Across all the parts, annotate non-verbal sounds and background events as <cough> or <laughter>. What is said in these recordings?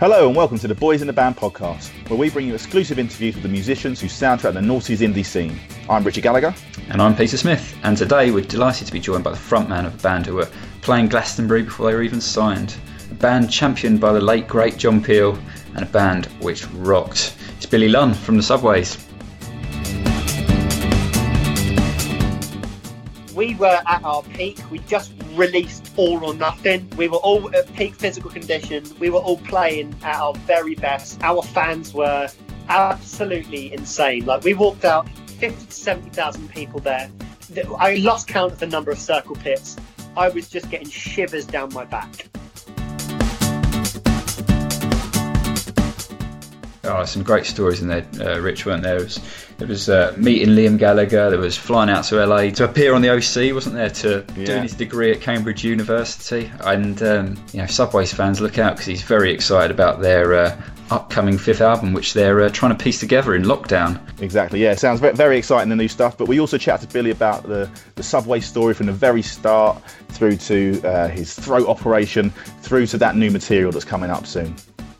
Hello and welcome to the Boys in the Band podcast, where we bring you exclusive interviews with the musicians who soundtrack the noughties indie scene. I'm Richard Gallagher. And I'm Peter Smith, and today we're delighted to be joined by the frontman of a band who were playing Glastonbury before they were even signed. A band championed by the late great John Peel, and a band which rocked. It's Billy Lunn from the Subways. we were at our peak. We just released All or Nothing. We were all at peak physical condition. We were all playing at our very best. Our fans were absolutely insane. Like we walked out 50 to 70,000 people there. I lost count of the number of circle pits. I was just getting shivers down my back. Oh, some great stories in there, uh, Rich, weren't there? It was, it was uh, meeting Liam Gallagher, there was flying out to LA to appear on the OC, wasn't there, to Yeah. doing his degree at Cambridge University. And, um, you know, Subways fans, look out because he's very excited about their uh, upcoming fifth album, which they're uh, trying to piece together in lockdown. Exactly, yeah, sounds very, very exciting, the new stuff. But we also chatted to Billy about the, the Subway story from the very start through to uh, his throat operation, through to that new material that's coming up soon.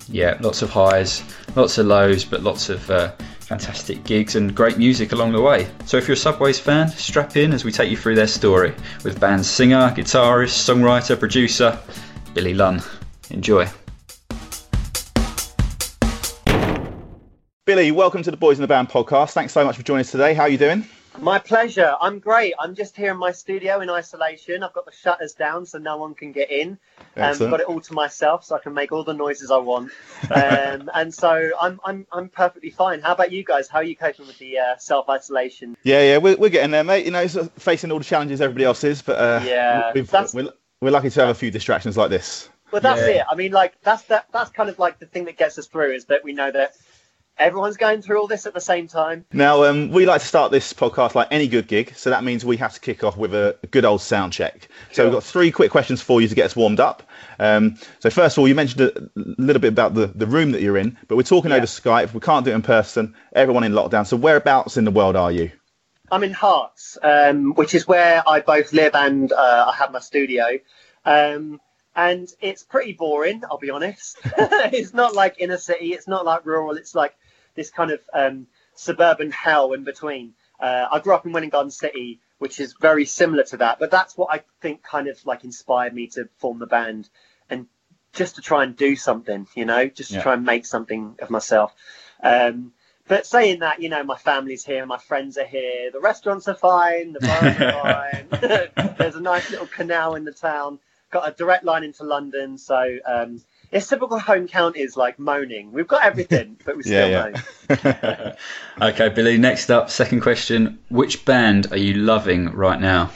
Yeah, lots of highs, lots of lows, but lots of uh, fantastic gigs and great music along the way. So if you're a Subways fan, strap in as we take you through their story with band singer, guitarist, songwriter, producer Billy Lunn. Enjoy. Billy, welcome to the Boys in the Band podcast. Thanks so much for joining us today. How are you doing? My pleasure. I'm great. I'm just here in my studio in isolation. I've got the shutters down so no one can get in. Um, Excellent. got it all to myself so I can make all the noises I want. Um, <laughs> and so I'm, I'm, I'm perfectly fine. How about you guys? How are you coping with the uh, self isolation? Yeah, yeah, we're, we're getting there, mate. You know, it's, uh, facing all the challenges everybody else is, but uh, Yeah, we've, that's- we're, we're lucky to have a few distractions like this. Well, that's Yeah. it. I mean, like that's that. That's kind of like the thing that gets us through is that we know that everyone's going through all this at the same time. Now, um, we like to start this podcast like any good gig, so that means we have to kick off with a, good old sound check. So Sure. we've got three quick questions for you to get us warmed up. Um, so first of all, you mentioned a little bit about the, the room that you're in, but we're talking Yeah. over Skype. We can't do it in person. Everyone in lockdown. So whereabouts in the world are you? I'm in Herts, um, which is where I both live and uh, I have my studio. Um, and it's pretty boring, I'll be honest. <laughs> it's not like inner city, it's not like rural, it's like this kind of um, suburban hell in between. Uh, I grew up in Welwyn Garden City, which is very similar to that, but that's what I think kind of like inspired me to form the band and just to try and do something, you know, just to Yeah. try and make something of myself. Um, but saying that, you know, my family's here, my friends are here, the restaurants are fine, the bars are <laughs> fine. <laughs> There's a nice little canal in the town, got a direct line into London, so um, it's typical home counties like moaning. We've got everything, <laughs> but we still Yeah, moan. <laughs> Okay, Billy, next up, second question. Which band are you loving right now?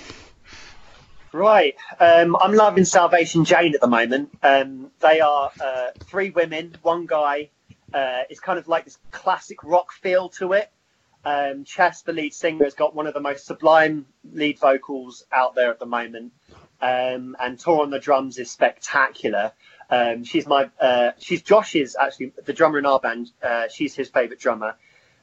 Right. Um, I'm loving Salvation Jane at the moment. Um, they are uh, three women, one guy. Uh, it's kind of like this classic rock feel to it. Um, Chess, the lead singer, has got one of the most sublime lead vocals out there at the moment. Um, and Tor on the drums is spectacular. Um, she's my, uh, she's Josh's actually, the drummer in our band. Uh, she's his favourite drummer.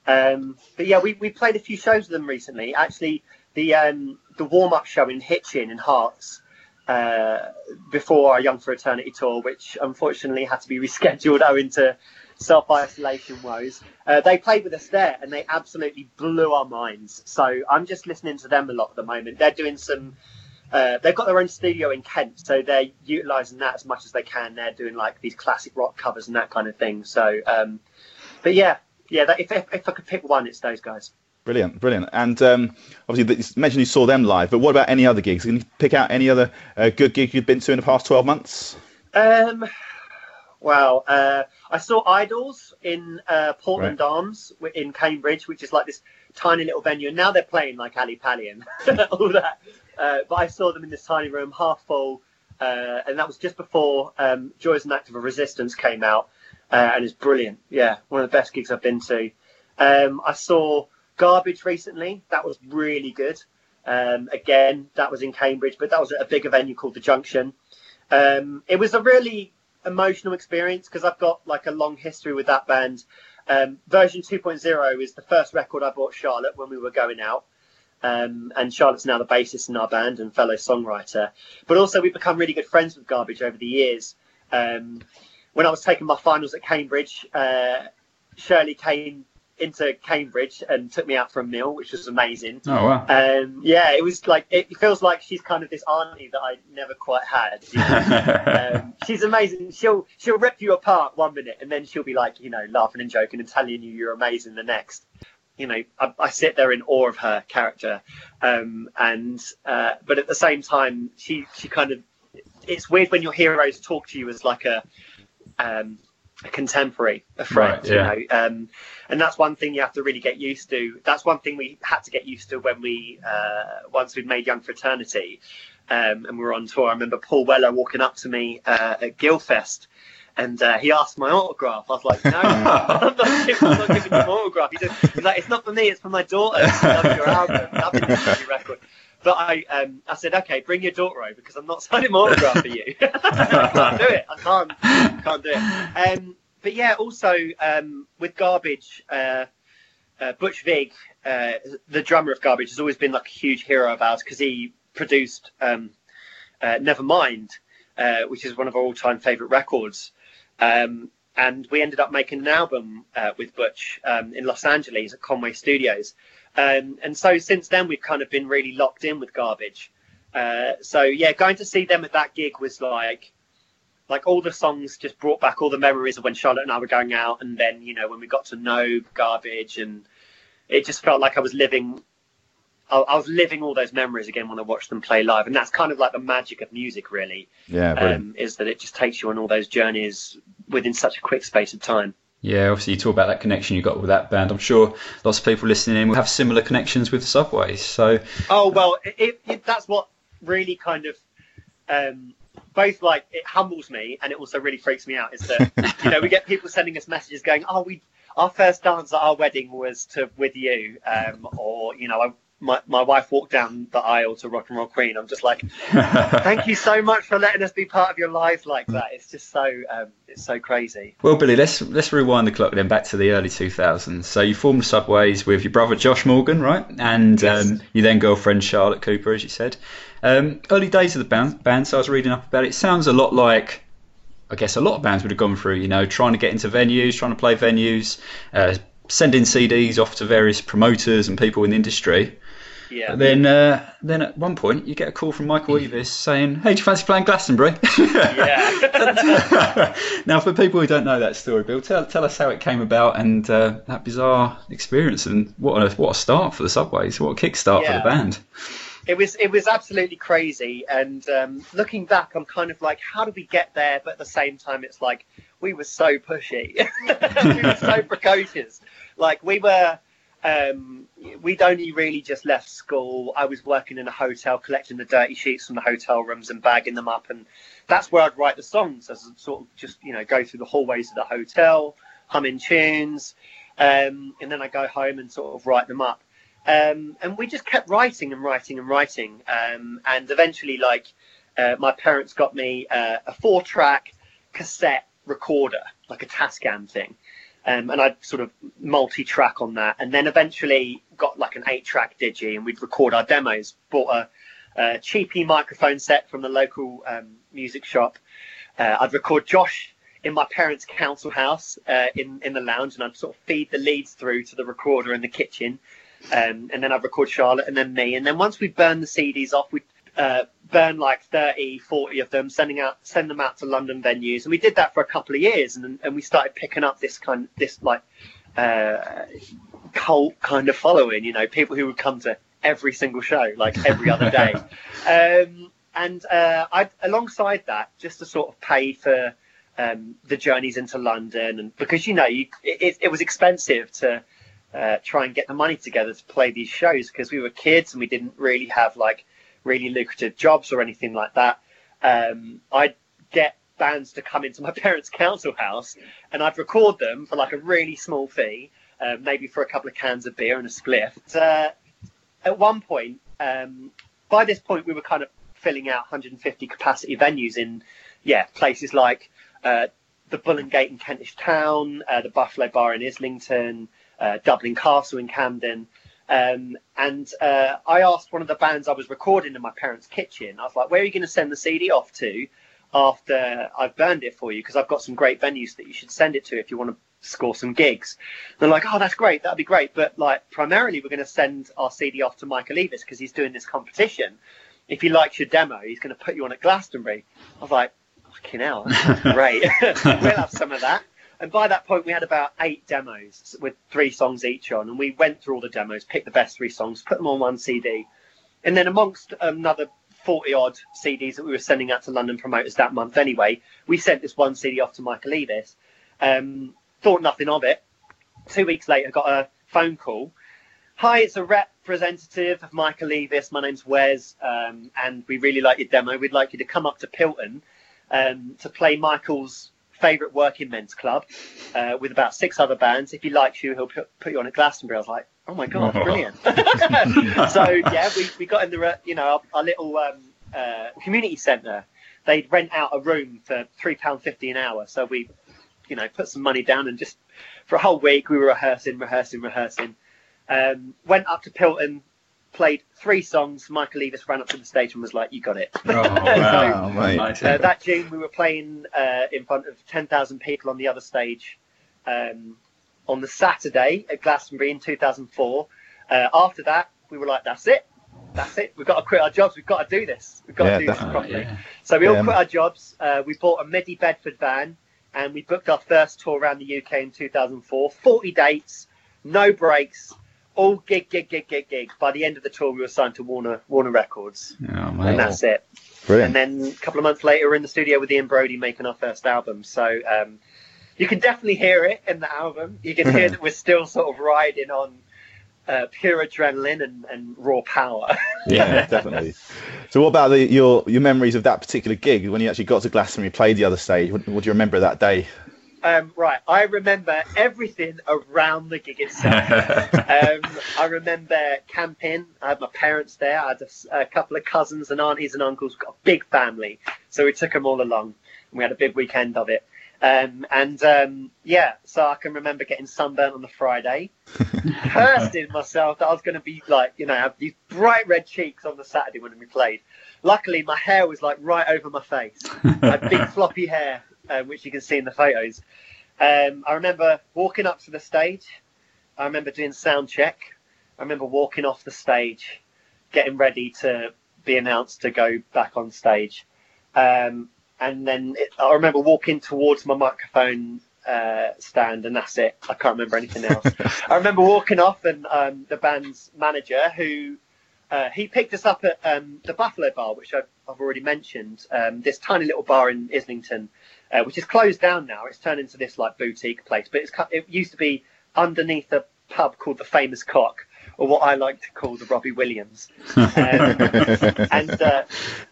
Um, but yeah, we, we played a few shows with them recently. Actually, the um, the warm up show in Hitchin in Herts uh, before our Young for Eternity tour, which unfortunately had to be <laughs> rescheduled owing to self isolation woes. Uh, they played with us there, and they absolutely blew our minds. So I'm just listening to them a lot at the moment. They're doing some. Uh, they've got their own studio in Kent, so they're utilising that as much as they can. They're doing like these classic rock covers and that kind of thing. So, um, but yeah, yeah. That, if, if if I could pick one, it's those guys. Brilliant, brilliant. And um, obviously, you mentioned you saw them live, but what about any other gigs? Can you pick out any other uh, good gig you've been to in the past 12 months? Um, well, uh, I saw Idles in uh, Portland Arms in Cambridge, which is like this tiny little venue, and now they're playing like Ali Pali and <laughs> all that. Uh, but I saw them in this tiny room, half full, uh, and that was just before um, Joy as an Act of Resistance came out, uh, and it's brilliant. Yeah, one of the best gigs I've been to. Um, I saw Garbage recently. That was really good. Um, again, that was in Cambridge, but that was at a bigger venue called the Junction. Um, it was a really emotional experience because I've got like a long history with that band. Um, version 2.0 is the first record I bought Charlotte when we were going out. Um, and Charlotte's now the bassist in our band and fellow songwriter. But also, we've become really good friends with Garbage over the years. Um, when I was taking my finals at Cambridge, uh, Shirley came into Cambridge and took me out for a meal, which was amazing. Oh wow! Um, yeah, it was like it feels like she's kind of this auntie that I never quite had. You know? <laughs> um, she's amazing. She'll she'll rip you apart one minute, and then she'll be like, you know, laughing and joking and telling you you're amazing the next. You know, I, I sit there in awe of her character, um, and uh, but at the same time, she she kind of it's weird when your heroes talk to you as like a um, a contemporary, a friend, right, yeah. you know. Um, and that's one thing you have to really get used to. That's one thing we had to get used to when we uh, once we'd made Young for Eternity um, and we were on tour. I remember Paul Weller walking up to me uh, at Guildfest. And uh, he asked my autograph. I was like, "No, I'm, not, I'm not giving you an autograph." He he's like, "It's not for me. It's for my daughter. She loves your album. Loves your <laughs> record." But I, um, I said, okay, bring your daughter over because I'm not signing my autograph for you. <laughs> I can't do it. I can't, can't do it. Um, but yeah, also um, with Garbage, uh, uh, Butch Vig, uh, the drummer of Garbage, has always been like a huge hero of ours because he produced um, uh, Nevermind, uh, which is one of our all-time favorite records. Um, and we ended up making an album uh, with Butch um, in Los Angeles at Conway Studios. Um, and so since then, we've kind of been really locked in with Garbage. Uh, so yeah, going to see them at that gig was like, like all the songs just brought back all the memories of when Charlotte and I were going out, and then you know when we got to know Garbage, and it just felt like I was living. I, I was living all those memories again when I watched them play live, and that's kind of like the magic of music, really. Yeah, um, is that it just takes you on all those journeys within such a quick space of time. Yeah, obviously you talk about that connection you got with that band. I'm sure lots of people listening in will have similar connections with Subways. So. Oh well, it, it, that's what really kind of. Um, both like it humbles me and it also really freaks me out is that <laughs> you know we get people sending us messages going oh we our first dance at our wedding was to with you um, or you know I my, my wife walked down the aisle to Rock and Roll Queen. I'm just like, thank you so much for letting us be part of your lives like that. It's just so um, it's so crazy. Well, Billy, let's let's rewind the clock then back to the early 2000s. So you formed Subways with your brother Josh Morgan, right? And yes. um, you then girlfriend Charlotte Cooper, as you said. Um, early days of the band, band, so I was reading up about it. it. Sounds a lot like I guess a lot of bands would have gone through, you know, trying to get into venues, trying to play venues, uh, sending CDs off to various promoters and people in the industry. Yeah. But then, uh, then at one point, you get a call from Michael Eavis saying, "Hey, do you fancy playing Glastonbury?" yeah. <laughs> now, for people who don't know that story, Bill, tell, tell us how it came about and uh, that bizarre experience, and what a, what a start for the Subways, what a kickstart yeah. for the band. It was it was absolutely crazy, and um, looking back, I'm kind of like, how did we get there? But at the same time, it's like we were so pushy, <laughs> we were so precocious. Like we were um, we'd only really just left school. I was working in a hotel, collecting the dirty sheets from the hotel rooms and bagging them up, and that's where I'd write the songs as sort of just you know go through the hallways of the hotel, humming tunes, um, and then I go home and sort of write them up. Um, and we just kept writing and writing and writing, um, and eventually, like uh, my parents got me uh, a four-track cassette recorder, like a Tascam thing um, and I'd sort of multi-track on that, and then eventually got like an eight-track digi, and we'd record our demos. Bought a, a cheapy microphone set from the local um, music shop. Uh, I'd record Josh in my parents' council house uh, in in the lounge, and I'd sort of feed the leads through to the recorder in the kitchen, um, and then I'd record Charlotte and then me, and then once we burned the CDs off, we'd uh, burn like 30, 40 of them, sending out, send them out to London venues, and we did that for a couple of years, and and we started picking up this kind, this like uh, cult kind of following, you know, people who would come to every single show, like every other day, <laughs> um, and uh, I alongside that, just to sort of pay for um, the journeys into London, and because you know, you, it, it was expensive to. Uh, try and get the money together to play these shows because we were kids and we didn't really have like really lucrative jobs or anything like that, um, I'd get bands to come into my <laughs> parents' council house and I'd record them for like a really small fee, uh, maybe for a couple of cans of beer and a spliff. Uh, at one point, um, by this point we were kind of filling out 150 capacity venues in yeah places like uh, the Bull and Gate in Kentish Town, uh, the Buffalo Bar in Islington, uh, Dublin Castle in Camden. Um, and uh, I asked one of the bands I was recording in my parents' kitchen. I was like, "Where are you going to send the CD off to after I've burned it for you? Because I've got some great venues that you should send it to if you want to score some gigs." they're like, "Oh, that's great. That'd be great." But like, primarily, we're going to send our CD off to Michael Eavis because he's doing this competition. If he likes your demo, he's going to put you on at Glastonbury. I was like, "Fucking hell, that's <laughs> great! <laughs> we'll have some of that." And by that point, we had about eight demos with three songs each on, and we went through all the demos, picked the best three songs, put them on one CD, and then amongst another 40 odd CDs that we were sending out to London promoters that month anyway, we sent this one CD off to Michael Eavis. Um, thought nothing of it. Two weeks later, got a phone call. Hi, it's a representative of Michael Eavis. My name's Wes, um, and we really like your demo. We'd like you to come up to Pilton um, to play Michael's favourite working men's club uh, with about six other bands. If he likes you, he'll put, put you on at Glastonbury. I was like, oh my god, brilliant! <laughs> <laughs> so yeah, we, we got in the you know our, our little um, uh, community centre. They'd rent out a room for three pound fifty an hour. So we, you know, put some money down and just for a whole week we were rehearsing, rehearsing, rehearsing. Um, went up to Pilton, played three songs. Michael Eavis ran up to the stage and was like, "You got it." Oh, <laughs> wow. so, uh, that June, we were playing uh, in front of ten thousand people on the other stage um, on the Saturday at Glastonbury in 2004. Uh, after that, we were like, "That's it." That's it. We've got to quit our jobs. We've got to do this. We've got Yeah, to do this properly. Yeah. So we all Yeah. quit our jobs. Uh, we bought a Midi Bedford van and we booked our first tour around the UK in 2004. 40 dates, no breaks, all gig, gig, gig, gig, gig. By the end of the tour, we were signed to Warner Warner Records, Oh, and that's it. Brilliant. And then a couple of months later, we're in the studio with Ian Broudie making our first album. So um, you can definitely hear it in the album. You can hear that we're still sort of riding on uh, pure adrenaline and, and raw power. <laughs> yeah, definitely. So, what about the, your your memories of that particular gig when you actually got to Glastonbury, and played the other stage? What, what do you remember of that day? Um, right, I remember everything around the gig itself. <laughs> um, I remember camping. I had my parents there. I had a couple of cousins and aunties and uncles. We've got a big family, so we took them all along. And we had a big weekend of it. Um, and um, yeah, so I can remember getting sunburned on the Friday, <laughs> cursing myself that I was going to be like, you know, have these bright red cheeks on the Saturday when we played. Luckily, my hair was like right over my face. I had big <laughs> floppy hair, um, which you can see in the photos. Um, I remember walking up to the stage. I remember doing sound check. I remember walking off the stage, getting ready to be announced to go back on stage. Um, and then it, I remember walking towards my microphone uh, stand, and that's it. I can't remember anything else. <laughs> I remember walking off, and um, the band's manager, who uh, he picked us up at um, the Buffalo Bar, which I've, I've already mentioned. Um, this tiny little bar in Islington, uh, which is closed down now. It's turned into this like boutique place, but it's it used to be underneath a pub called the Famous Cock, or what I like to call the Robbie Williams. <laughs> Um, and uh,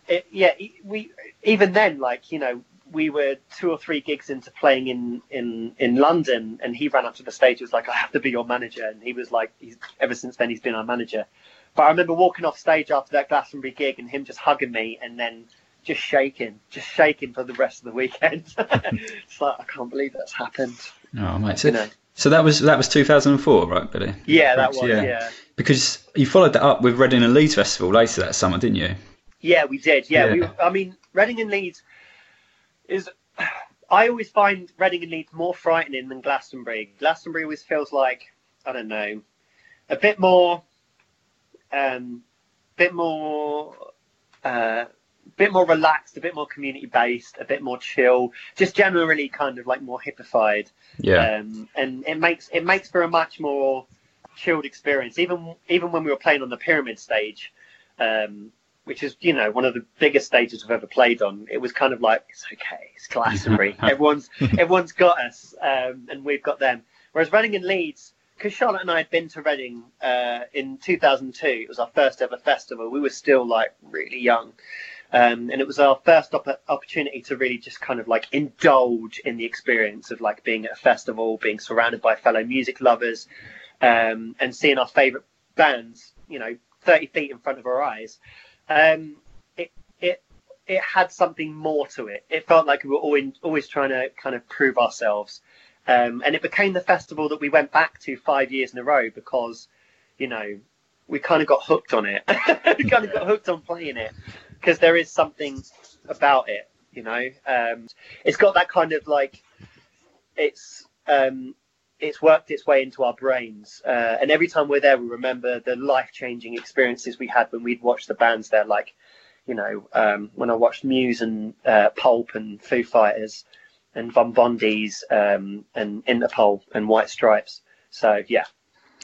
it, yeah, we even then, like you know, we were two or three gigs into playing in in in London, and he ran up to the stage. He was like, "I have to be your manager," and he was like, he's, ever since then, he's been our manager. But I remember walking off stage after that Glastonbury gig, and him just hugging me, and then just shaking, just shaking for the rest of the weekend. <laughs> it's like I can't believe that's happened. Oh, mate. So, You know. so that was that was 2004, right, Billy? Yeah, that Correct, was yeah. yeah. Because you followed that up with Reading and Leeds Festival later that summer, didn't you? Yeah, we did. Yeah, Yeah. we. I mean, Reading and Leeds is. <sighs> I always find Reading and Leeds more frightening than Glastonbury. Glastonbury always feels like I don't know, a bit more, um, bit more, uh, bit more relaxed, a bit more community based, a bit more chill, just generally kind of like more hippified Yeah. um, and it makes it makes for a much more chilled experience. Even even when we were playing on the pyramid stage, um, which is you know one of the biggest stages we've ever played on, it was kind of like it's okay, it's Glastonbury. <laughs> everyone's everyone's got us, um, and we've got them. Whereas Reading and Leeds, because Charlotte and I had been to Reading uh, in 2002, it was our first ever festival. We were still like really young. Um, and it was our first op- opportunity to really just kind of like indulge in the experience of like being at a festival, being surrounded by fellow music lovers, um, and seeing our favourite bands, you know, 30 feet in front of our eyes. Um, it it it had something more to it. It felt like we were always always trying to kind of prove ourselves. Um, and it became the festival that we went back to five years in a row because, you know, we kind of got hooked on it. <laughs> we kind of got hooked on playing it because there is something about it, you know. Um, it's got that kind of like, it's um, it's worked its way into our brains, uh, and every time we're there, we remember the life changing experiences we had when we'd watched the bands there, like. You know, um, when I watched Muse and uh, Pulp and Foo Fighters, and Von Bondies um, and Interpol and White Stripes. So yeah.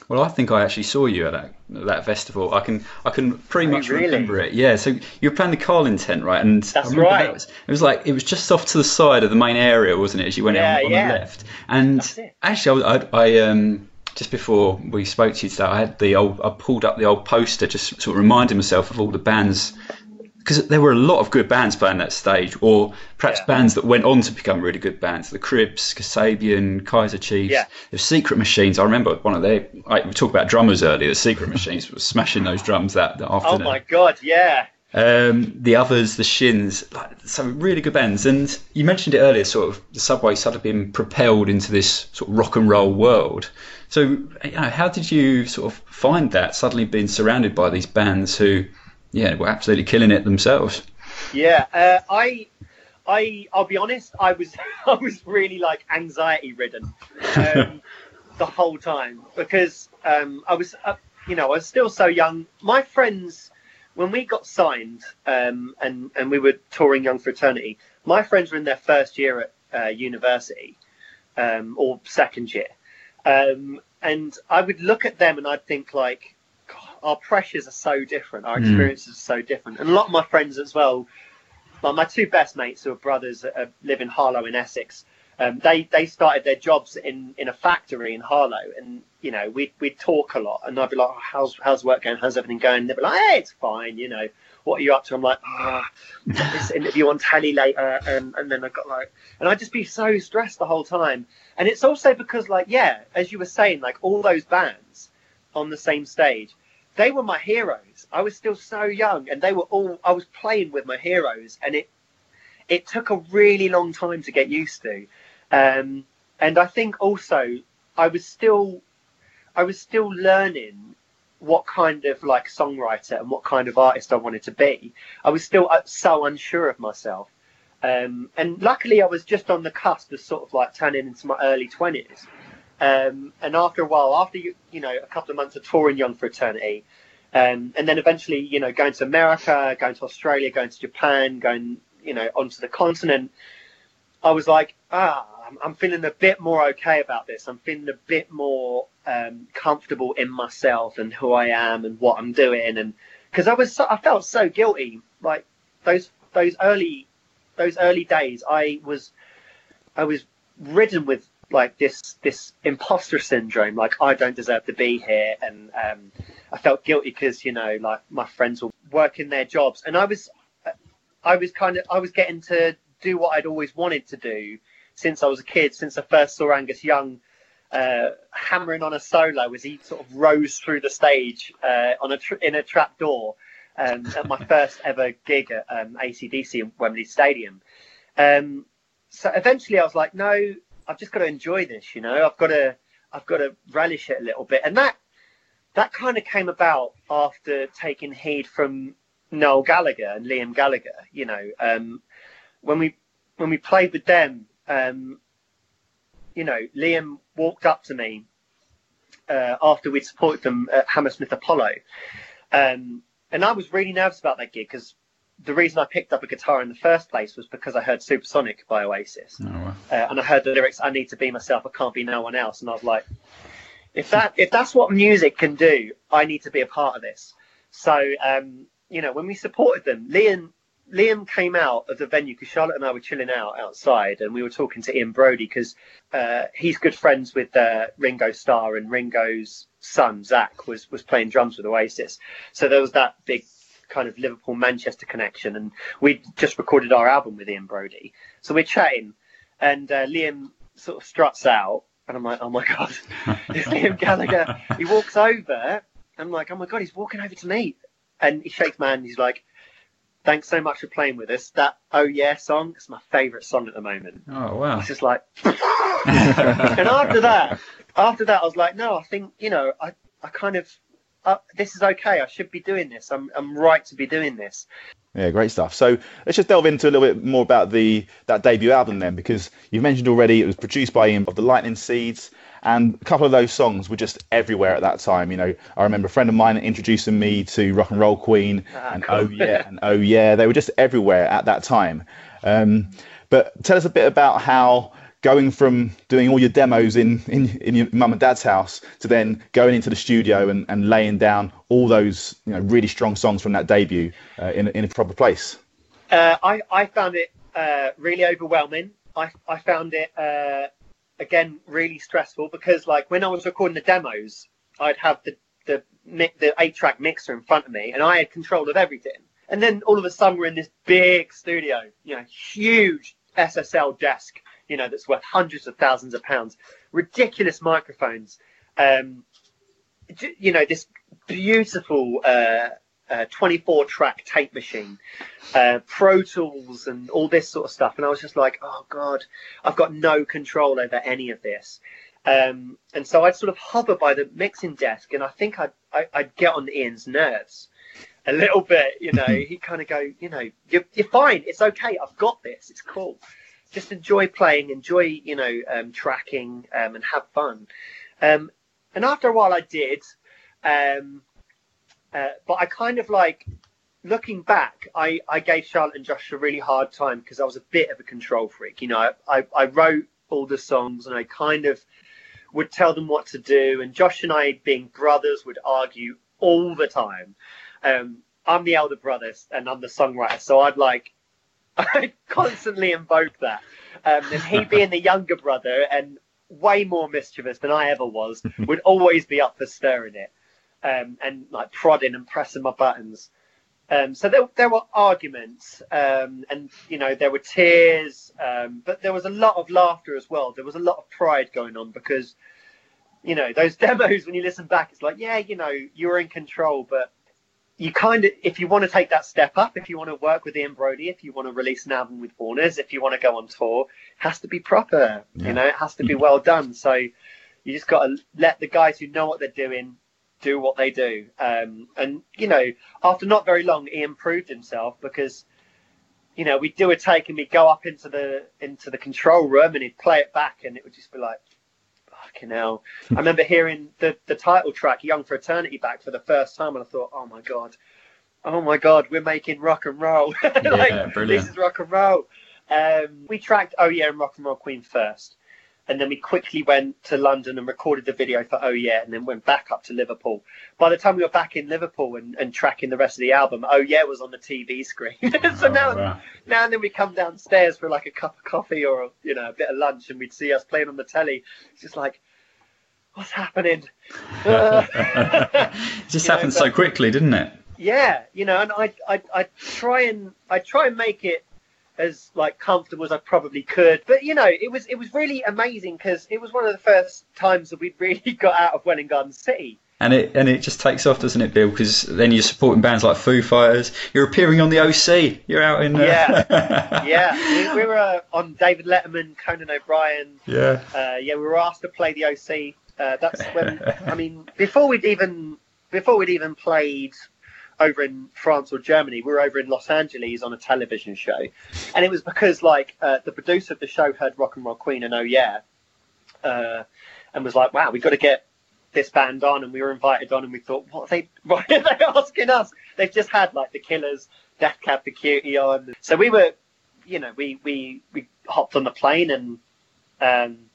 Well, I think I actually saw you at that that festival. I can I can pretty Oh, much really? remember it. Yeah. So you were playing the Carling tent, right? And That's right. that was- it was like it was just off to the side of the main area, wasn't it? As you went Yeah, out on yeah. the left. And actually, I, I, I um just before we spoke to you today, I had the old I pulled up the old poster, just sort of reminding myself of all the bands. Because there were a lot of good bands playing that stage, or perhaps Yeah. bands that went on to become really good bands. The Cribs, Kasabian, Kaiser Chiefs, Yeah. the Secret Machines. I remember one of their. Like, we talked about drummers earlier. The Secret <laughs> Machines were smashing those drums that, that Oh my god, yeah. Um, the others, the Shins, like some really good bands. And you mentioned it earlier, sort of the subway started being propelled into this sort of rock and roll world. So, you know, how did you sort of find that suddenly being surrounded by these bands who, yeah, were absolutely killing it themselves? Yeah, uh, I, I, I'll be honest. I was, <laughs> I was really like anxiety ridden um, <laughs> the whole time because um, I was, uh, you know, I was still so young. My friends, when we got signed um, and and we were touring Young for Eternity, my friends were in their first year at uh, university um, or second year, um, and I would look at them and I'd think like, our pressures are so different, our Mm. experiences are so different, and a lot of my friends as well. Like my two best mates, who are brothers, uh, live in Harlow in Essex. Um, they they started their jobs in, in a factory in Harlow, and you know we we'd talk a lot, and I'd be like, oh, "How's how's work going? How's everything going?" And they'd be like, "Hey, it's fine, you know. What are you up to?" I'm like, "Ah, got <laughs> this interview on telly later," and and then I got like, and I'd just be so stressed the whole time. And it's also because, like, yeah, as you were saying, like all those bands on the same stage, they were my heroes. I was still so young, and they were all. I was playing with my heroes, and it it took a really long time to get used to. Um, and I think also I was still I was still learning what kind of like songwriter and what kind of artist I wanted to be. I was still uh, so unsure of myself. Um, and luckily, I was just on the cusp of sort of like turning into my early twenties. Um, and after a while, after you, you know, a couple of months of touring Young for Eternity, um, and then eventually, you know, going to America, going to Australia, going to Japan, going, you know, onto the continent, I was like, ah, I'm, I'm feeling a bit more okay about this. I'm feeling a bit more um, comfortable in myself and who I am and what I'm doing, and because I was, so, I felt so guilty. Like those those early those early days, I was I was ridden with like this this imposter syndrome. Like I don't deserve to be here, and um, I felt guilty because you know, like my friends were working their jobs, and I was I was kind of I was getting to do what I'd always wanted to do since I was a kid. Since I first saw Angus Young uh, hammering on a solo as he sort of rose through the stage uh, on a tr- in a trap door um, at my first ever gig at um, ACDC in Wembley Stadium. Um, so eventually, I was like, no, I've just got to enjoy this. You know, I've got to I've got to relish it a little bit, and that that kind of came about after taking heed from Noel Gallagher and Liam Gallagher. You know, um, when we when we played with them, um, you know, Liam walked up to me uh, after we'd supported them at Hammersmith Apollo, um, and I was really nervous about that gig because the reason I picked up a guitar in the first place was because I heard Supersonic by Oasis, Oh, wow. uh, and I heard the lyrics "I need to be myself, I can't be no one else," and I was like, if that if that's what music can do, I need to be a part of this. So um, you know, when we supported them, Liam Liam came out of the venue because Charlotte and I were chilling out outside, and we were talking to Ian Broudie because uh, he's good friends with uh, Ringo Starr, and Ringo's son Zak was was playing drums with Oasis. So there was that big kind of Liverpool Manchester connection, and we just recorded our album with Ian Broudie. So we're chatting, and uh, Liam sort of struts out, and I'm like, oh my god, <laughs> it's Liam Gallagher. He walks over and I'm like, oh my god, he's walking over to me, and he shakes my hand. He's like, thanks so much for playing with us. That oh yeah song is my favourite song at the moment. Oh wow! It's just like, <laughs> and after that, after that, I was like, no, I think you know, I I kind of. Uh, this is okay. I should be doing this. I'm I'm right to be doing this. Yeah, great stuff. So let's just delve into a little bit more about the that debut album then, because you've mentioned already it was produced by Ian of the Lightning Seeds, and a couple of those songs were just everywhere at that time. You know, I remember a friend of mine introducing me to Rock and Roll Queen Ah, and cool. Oh Yeah and Oh Yeah. They were just everywhere at that time. Um, but tell us a bit about how going from doing all your demos in, in, in your mum and dad's house to then going into the studio and, and laying down all those you know really strong songs from that debut uh, in, in a proper place. Uh, I, I found it uh, really overwhelming. I, I found it uh, again really stressful because like when I was recording the demos, I'd have the the the eight track mixer in front of me, and I had control of everything. And then all of a sudden we're in this big studio, you know, huge SSL desk, you know, that's worth hundreds of thousands of pounds, ridiculous microphones, um, you know, this beautiful uh, uh, 24 track tape machine, uh, Pro Tools, and all this sort of stuff. And I was just like, oh God, I've got no control over any of this. Um, and so I'd sort of hover by the mixing desk, and I think I'd, I, I'd get on Ian's nerves a little bit. You know, <laughs> he'd kind of go, you know, you're, you're fine, it's okay, I've got this, it's cool. Just enjoy playing, enjoy, you know, um, tracking, um, and have fun. Um, and after a while, I did. Um, uh, but I kind of like looking back, I, I gave Charlotte and Josh a really hard time because I was a bit of a control freak. You know, I, I, I wrote all the songs and I kind of would tell them what to do. And Josh and I, being brothers, would argue all the time. Um, I'm the elder brother and I'm the songwriter, so I'd like I constantly invoke that. Um, and he being the younger brother and way more mischievous than I ever was, <laughs> would always be up for stirring it um, and like prodding and pressing my buttons. Um, so there, there were arguments, um, and you know there were tears, um, but there was a lot of laughter as well. There was a lot of pride going on because, you know, those <laughs> demos when you listen back, it's like, yeah, you know, you were in control, but you kind of, if you want to take that step up, if you want to work with Ian Broudie, if you want to release an album with Warner's, if you want to go on tour, it has to be proper. Yeah. You know, it has to be well done. So you just got to let the guys who know what they're doing do what they do. Um, and you know, after not very long, Ian proved himself because you know we'd do a take and we'd go up into the into the control room and he'd play it back and it would just be like. Fucking hell! I remember hearing the, the title track "Young for Eternity" back for the first time, and I thought, "Oh my god, oh my god, we're making rock and roll! <laughs> like, brilliant. This is rock and roll." Um, we tracked "Oh Yeah" and "Rock and Roll Queen" first, and then we quickly went to London and recorded the video for Oh Yeah, and then went back up to Liverpool. By the time we were back in Liverpool and, and tracking the rest of the album, Oh Yeah was on the TV screen. <laughs> so Oh, now, wow. now and then we come downstairs for like a cup of coffee or you know a bit of lunch, and we'd see us playing on the telly. It's just like, what's happening? Uh, <laughs> it just <laughs> You know, happened but- so quickly, didn't it? yeah, you know, and I I I try and I try and make it as like comfortable as I probably could. But you know, it was it was really amazing because it was one of the first times that we'd <laughs> really got out of Welwyn Garden City. And it and it just takes off, doesn't it, Bill? Because then you're supporting bands like Foo Fighters. You're appearing on the OC. You're out in. Uh... Yeah. <laughs> Yeah, we, we were uh, on David Letterman, Conan O'Brien. yeah. Uh, yeah, we were asked to play the OC. Uh, that's when I mean before we'd even before we'd even played over in France or Germany, we were over in Los Angeles on a television show, and it was because like uh, the producer of the show heard Rock and Roll Queen and Oh Yeah, uh, and was like, wow, we've got to get this band on, and we were invited on, and we thought, what are they <laughs> why are they asking us? They've just had like the Killers, Death Cab for Cutie on, so we were, you know, we we we hopped on the plane and. Um,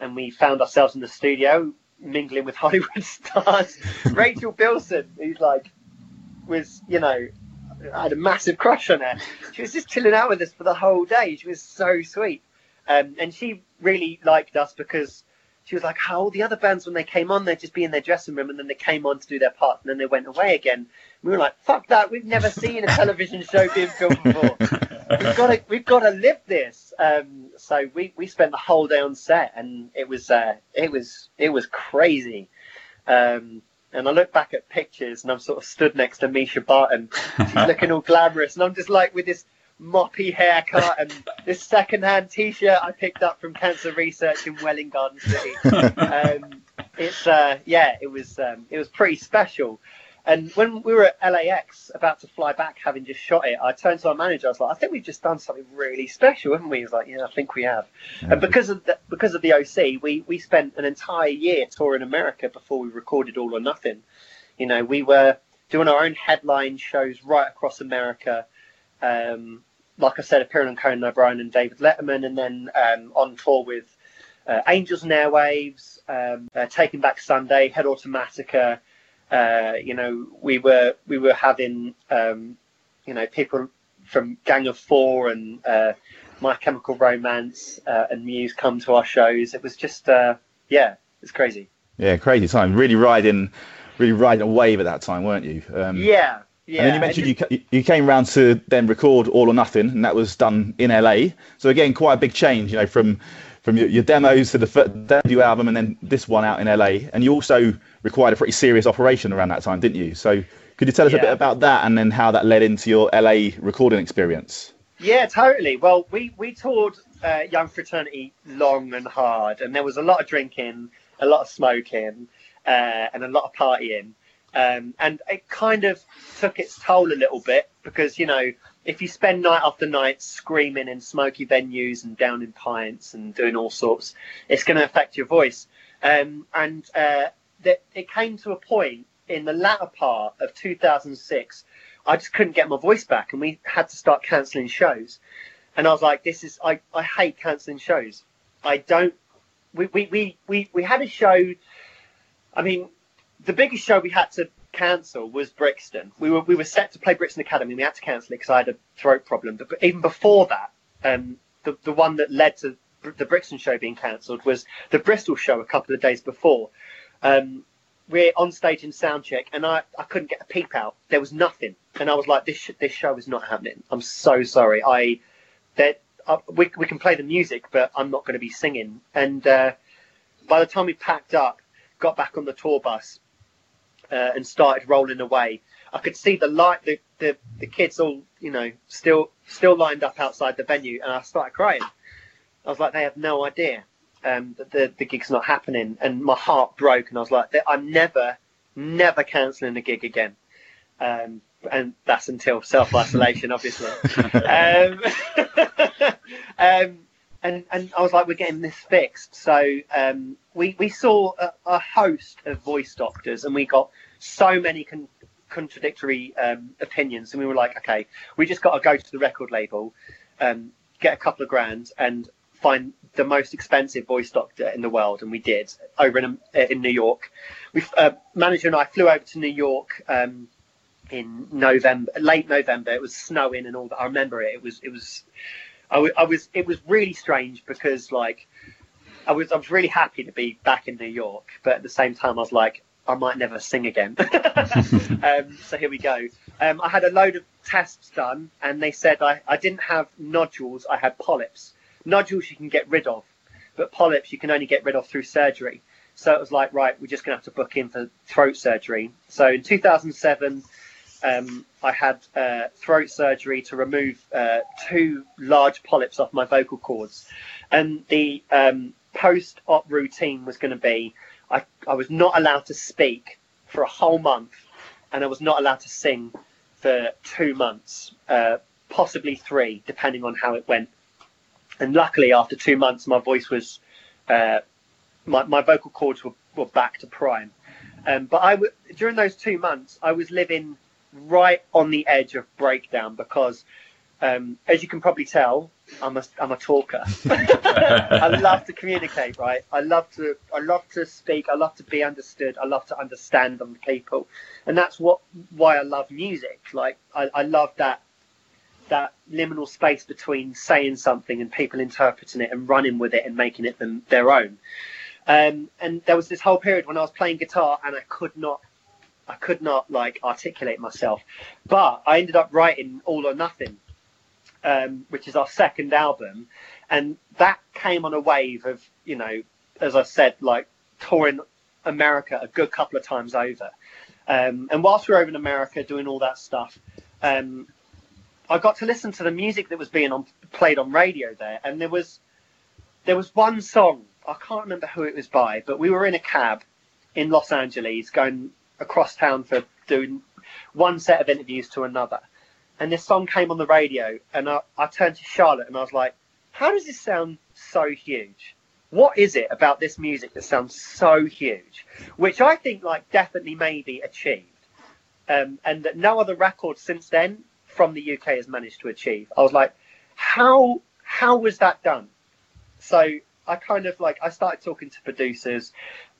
and we found ourselves in the studio mingling with <laughs> Hollywood stars. <laughs> Rachel Bilson, who's like, was, you know, I had a massive crush on her. She was just chilling out with us for the whole day. She was so sweet. Um, and she really liked us because she was like, how all the other bands, when they came on, they'd just be in their dressing room and then they came on to do their part and then they went away again. We were like, fuck that. We've never seen a television show being filmed before we've <laughs> got to we've got to live this. Um, so we, we spent the whole day on set, and it was uh, it was it was crazy. Um, And I look back at pictures and I'm sort of stood next to Mischa Barton. She's <laughs> looking all glamorous. And I'm just like with this moppy haircut and this second-hand T-shirt I picked up from Cancer Research in Welwyn Garden City. <laughs> um, it's uh, yeah, it was um, it was pretty special. And when we were at LAX about to fly back, having just shot it, I turned to our manager. I was like, "I think we've just done something really special, haven't we?" He was like, "Yeah, I think we have." Yeah. And because of the, because of the OC, we we spent an entire year touring America before we recorded All or Nothing. You know, we were doing our own headline shows right across America. Um, like I said, appearing on Conan O'Brien and David Letterman, and then um, on tour with uh, Angels and Airwaves, um, uh, Taking Back Sunday, Head Automatica. Uh, you know, we were we were having um, you know people from Gang of Four and uh, My Chemical Romance uh, and Muse come to our shows. It was just uh, yeah, it's crazy. Yeah, crazy time. Really riding, really riding a wave at that time, weren't you? Um, yeah, yeah. And then you mentioned you, you came around to then record All or Nothing, and that was done in LA. So again, quite a big change, you know, from from your, your demos to the debut album, and then this one out in LA. And you also required a pretty serious operation around that time, didn't you? So could you tell us yeah. a bit about that, and then how that led into your LA recording experience? Yeah, totally. Well, we we toured uh, Young for Eternity long and hard, and there was a lot of drinking, a lot of smoking, uh, and a lot of partying. Um, and it kind of took its toll a little bit because you know if you spend night after night screaming in smoky venues and down in pints and doing all sorts, it's going to affect your voice. Um, and uh, that it came to a point in the latter part of 2006, I just couldn't get my voice back, and we had to start cancelling shows. And I was like, "This is I, I hate cancelling shows. I don't." We, we, we, we, we had a show. I mean, the biggest show we had to cancel was Brixton. We were we were set to play Brixton Academy. And We had to cancel it because I had a throat problem. But even before that, um, the the one that led to the Brixton show being cancelled was the Bristol show a couple of days before. Um, we're on stage in soundcheck, and I, I couldn't get a peep out. There was nothing, and I was like, this sh- this show is not happening. I'm so sorry. I that we we can play the music, but I'm not going to be singing. And uh, by the time we packed up, got back on the tour bus, uh, and started rolling away. I could see the light, the, the, the kids all, you know, still still lined up outside the venue, and I started crying. I was like, they have no idea um, that the, the gig's not happening, and my heart broke, and I was like, I'm never, never cancelling a gig again. Um, and that's until self isolation, obviously. <laughs> um, <laughs> um, and and I was like, we're getting this fixed. So um, we we saw a, a, host of voice doctors, and we got so many con- contradictory um, opinions, and we were like, okay, we just got to go to the record label, um, get a couple of grand, and find the most expensive voice doctor in the world, and we did over in in New York. We uh, manager and I flew over to New York. Um, in November, late November, it was snowing and all that. I remember it. It was, it was, I, w- I was it was really strange because like I was I was really happy to be back in New York, but at the same time I was like I might never sing again. <laughs> um, so here we go. Um, I had a load of tests done, and they said I, I didn't have nodules. I had polyps. Nodules you can get rid of, but polyps you can only get rid of through surgery. So it was like, right, we're just going to have to book in for throat surgery. So in 2007, um, I had uh, throat surgery to remove uh, two large polyps off my vocal cords, and the um, post-op routine was going to be I, I was not allowed to speak for a whole month, and I was not allowed to sing for two months, uh, possibly three, depending on how it went. And luckily, after two months, my voice was, uh, my, my vocal cords were, were back to prime. Um, but I w- during those two months, I was living right on the edge of breakdown because, um, as you can probably tell, I'm a I'm a talker. <laughs> I love to communicate, right? I love to I love to speak. I love to be understood. I love to understand other people, and that's what why I love music. Like I, I love that that liminal space between saying something and people interpreting it and running with it and making it them, their own. Um, and there was this whole period when I was playing guitar and I could not I could not like articulate myself. But I ended up writing All or Nothing, um, which is our second album, and that came on a wave of you know, as I said, like touring America a good couple of times over. Um, and whilst we were over in America doing all that stuff, um, I got to listen to the music that was being on, played on radio there, and there was there was one song I can't remember who it was by, but we were in a cab in Los Angeles going across town for doing one set of interviews to another, and this song came on the radio, and I, I turned to Charlotte and I was like, "How does this sound so huge?" what is it about this music that sounds so huge, which I think like definitely maybe achieved, um, and that no other record since then from the UK has managed to achieve. I was like, how how was that done? So I kind of like I started talking to producers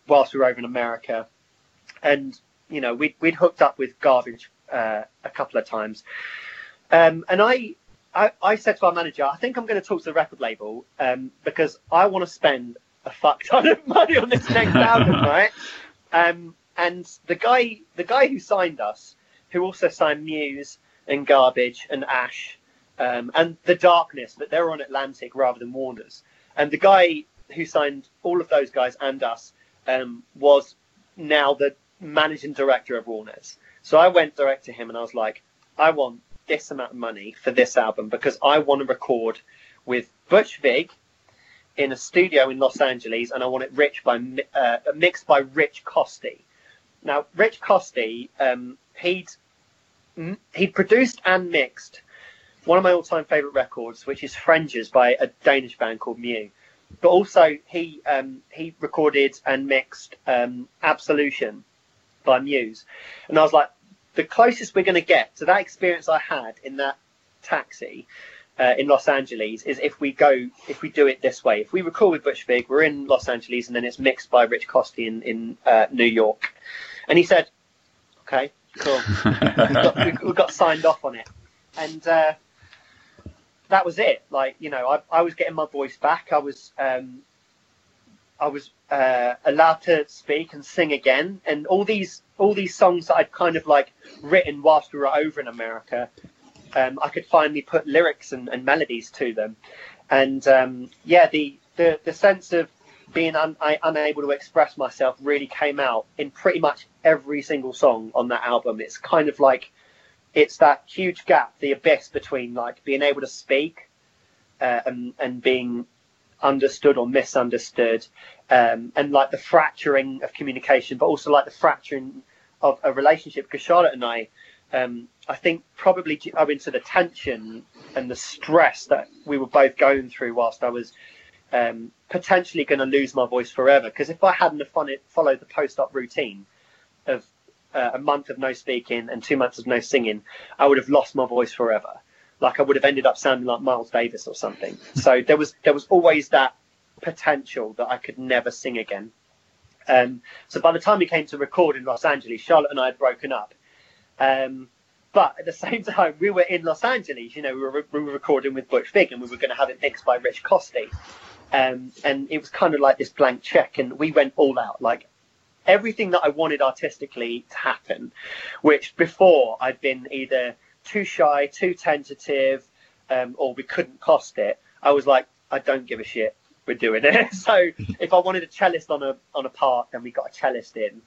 whilst we were over in America, and you know we'd we'd hooked up with Garbage uh, a couple of times, um, and I I, I said to our manager, I think I'm going to talk to the record label um, because I want to spend a fuck <laughs> ton of money on this next album, <laughs> right? Um, and the guy, the guy who signed us, who also signed Muse and Garbage and Ash um, and The Darkness, but they're on Atlantic rather than Warner's. And the guy who signed all of those guys and us um, was now the managing director of Warner's. So I went direct to him and I was like, I want this amount of money for this album because I want to record with Butch Vig in a studio in Los Angeles, and I want it rich by uh, mixed by Rich Costey. Now, Rich Costey, um, he'd he'd produced and mixed one of my all-time favorite records, which is Frengers by a Danish band called Mew. But also, he um, he recorded and mixed um, Absolution by Muse, and I was like, the closest we're going to get to that experience I had in that taxi uh, in Los Angeles is if we go, if we do it this way. If we record with Butch Vig, we're in Los Angeles, and then it's mixed by Rich Costey in, in uh, New York. And he said, "Okay, cool, <laughs> we, got, we, we, got, signed off on it." And uh, that was it. Like you know, I, I was getting my voice back. I was um, I was uh, allowed to speak and sing again, and all these all these songs that I'd kind of like written whilst we were over in America, um, I could finally put lyrics and, and melodies to them, and um, yeah, the, the the sense of being un, I, unable to express myself really came out in pretty much every single song on that album. It's kind of like it's that huge gap, the abyss between like being able to speak uh, and and being understood or misunderstood, um, and like the fracturing of communication, but also like the fracturing of a relationship. Because Charlotte and I, um, I think probably owing to the tension and the stress that we were both going through whilst I was um, potentially going to lose my voice forever. Because if I hadn't followed the post-op routine of uh, a month of no speaking and two months of no singing, I would have lost my voice forever like I would have ended up sounding like Miles Davis or something. <laughs> So there was there was always that potential that I could never sing again. Um, so by the time we came to record in Los Angeles, Charlotte and I had broken up. Um, but at the <laughs> same time, we were in Los Angeles. You know, we were, we were recording with Butch Vig, and we were going to have it mixed by Rich Costey. Um, and it was kind of like this blank check, and we went all out. Like everything that I wanted artistically to happen, which before I'd been either too shy, too tentative, um, or we couldn't cost it, I was like, I don't give a shit. We're doing it. <laughs> so if I wanted a cellist on a on a part, then we got a cellist in,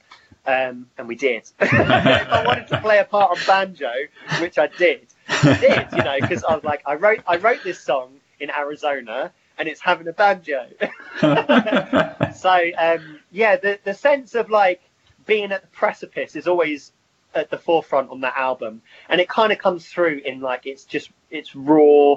um, and we did. <laughs> if I wanted to play a part on banjo, which I did, I did. You know, because I was like, I wrote I wrote this song in Arizona, and it's having a banjo. <laughs> so um, yeah, the the sense of like being at the precipice is always at the forefront on that album, and it kind of comes through in like it's just it's raw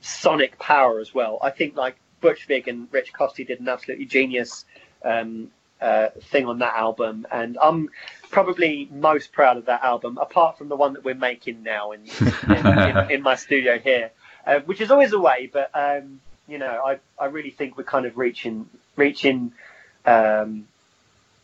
sonic power as well. I think like Butch Vig and Rich Costey did an absolutely genius um, uh, thing on that album, and I'm probably most proud of that album, apart from the one that we're making now in in, in, in my studio here, uh, which is always a way. But um, you know, I I really think we're kind of reaching reaching um,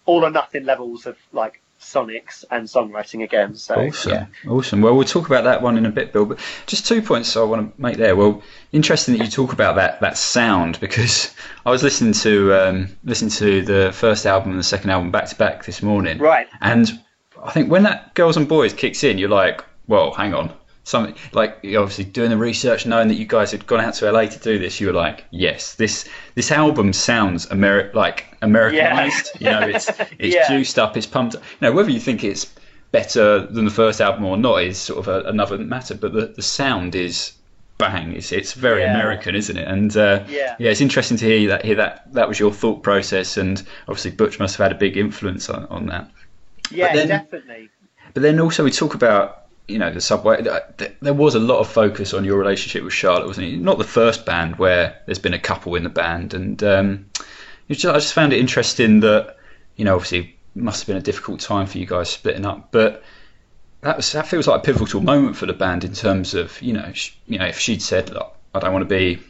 all or nothing levels of like sonics and songwriting again. So awesome, yeah. awesome. Well, we'll talk about that one in a bit, Bill. But just two points I want to make there. Well, interesting that you talk about that that sound because I was listening to um, listening to the first album and the second album back to back this morning. Right. And I think when that Girls and Boys kicks in, you're like, well, hang on. Something like obviously doing the research, knowing that you guys had gone out to LA to do this, you were like, yes, this this album sounds Ameri- like Americanized. Yeah. You know, it's <laughs> it's yeah. juiced up, it's pumped. You know, whether you think it's better than the first album or not is sort of a, another matter, but the the sound is bang. It's it's very yeah. American, isn't it? And uh, yeah, yeah, it's interesting to hear that hear that that was your thought process, and obviously Butch must have had a big influence on, on that. Yeah, then, definitely. But then also we talk about you know the subway. There was a lot of focus on your relationship with Charlotte, wasn't it? Not the first band where there's been a couple in the band, and um, just, I just found it interesting that you know obviously it must have been a difficult time for you guys splitting up, but that was that feels like a pivotal moment for the band in terms of you know you know if she'd said Look, I don't want to be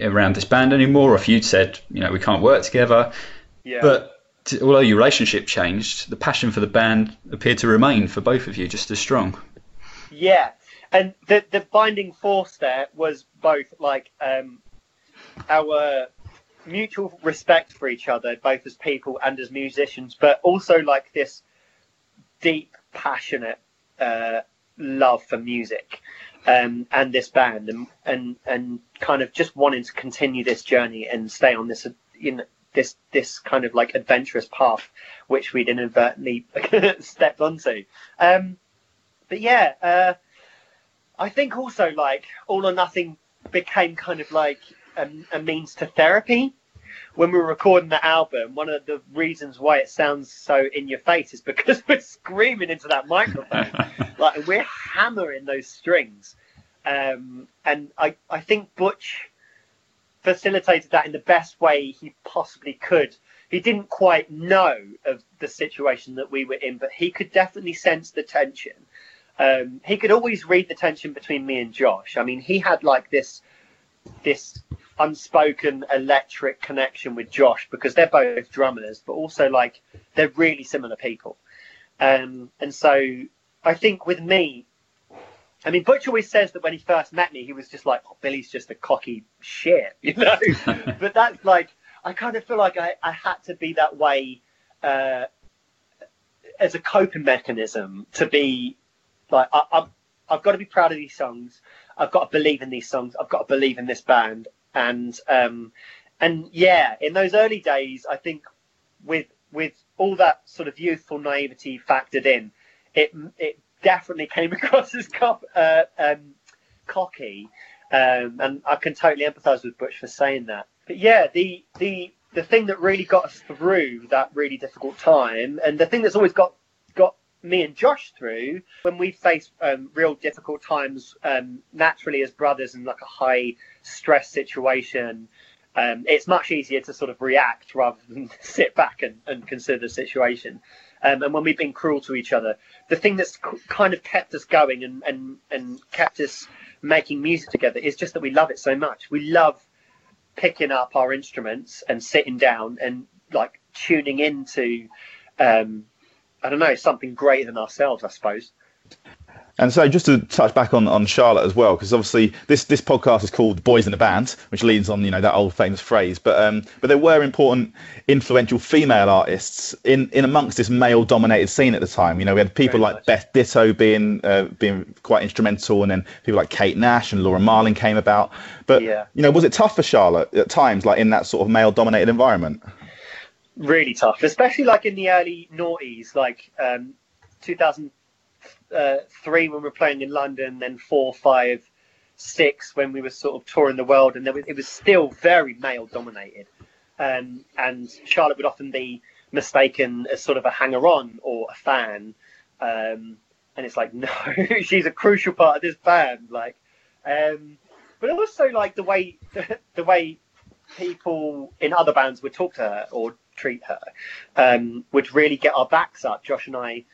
around this band anymore, or if you'd said you know we can't work together, yeah. but although your relationship changed, the passion for the band appeared to remain for both of you just as strong. Yeah, and the the binding force there was both like um, our mutual respect for each other, both as people and as musicians, but also like this deep, passionate uh, love for music um, and this band, and, and and kind of just wanting to continue this journey and stay on this you know this this kind of like adventurous path which we'd inadvertently <laughs> stepped onto. Um, but yeah, uh, I think also like All or Nothing became kind of like a, a means to therapy. When we were recording the album, one of the reasons why it sounds so in your face is because <laughs> we're screaming into that microphone, <laughs> like we're hammering those strings. Um, and I, I think Butch facilitated that in the best way he possibly could. He didn't quite know of the situation that we were in, but he could definitely sense the tension um, he could always read the tension between me and Josh. I mean, he had like this this unspoken electric connection with Josh because they're both drummers, but also like they're really similar people. Um, and so I think with me, I mean, Butch always says that when he first met me, he was just like, oh, Billy's just a cocky shit, <laughs> you know? <laughs> but that's like, I kind of feel like I, I had to be that way uh, as a coping mechanism to be like I, I've, I've got to be proud of these songs. I've got to believe in these songs. I've got to believe in this band. And um, and yeah, in those early days, I think with with all that sort of youthful naivety factored in, it it definitely came <laughs> across as cop, uh, um, cocky. Um, and I can totally empathise with Butch for saying that. But yeah, the the the thing that really got us through that really difficult time, and the thing that's always got me and Josh through when we face um, real difficult times um, naturally as brothers in like a high stress situation. Um, it's much easier to sort of react rather than <laughs> sit back and, and consider the situation. Um, and when we've been cruel to each other, the thing that's kind of kept us going and, and, and kept us making music together is just that we love it so much. We love picking up our instruments and sitting down and like tuning into um, I don't know, something greater than ourselves, I suppose. And so, just to touch back on, on Charlotte as well, because obviously this, this podcast is called "Boys in the Band," which leads on you know that old famous phrase. But um, but there were important, influential female artists in, in amongst this male dominated scene at the time. You know, we had people Very like much. Beth Ditto being uh, being quite instrumental, and then people like Kate Nash and Laura Marling came about. But yeah. you know, was it tough for Charlotte at times, like in that sort of male dominated environment? Really tough, especially like in the early noughties, like um, 2003 when we were playing in London, then four, five, six when we were sort of touring the world, and was, it was still very male dominated. Um, and Charlotte would often be mistaken as sort of a hanger on or a fan. Um, and it's like, <laughs> no, she's a crucial part of this band. Like, um, but also like the way <laughs> the way people in other bands would talk to her or treat her, um, would really get our backs up. Josh and I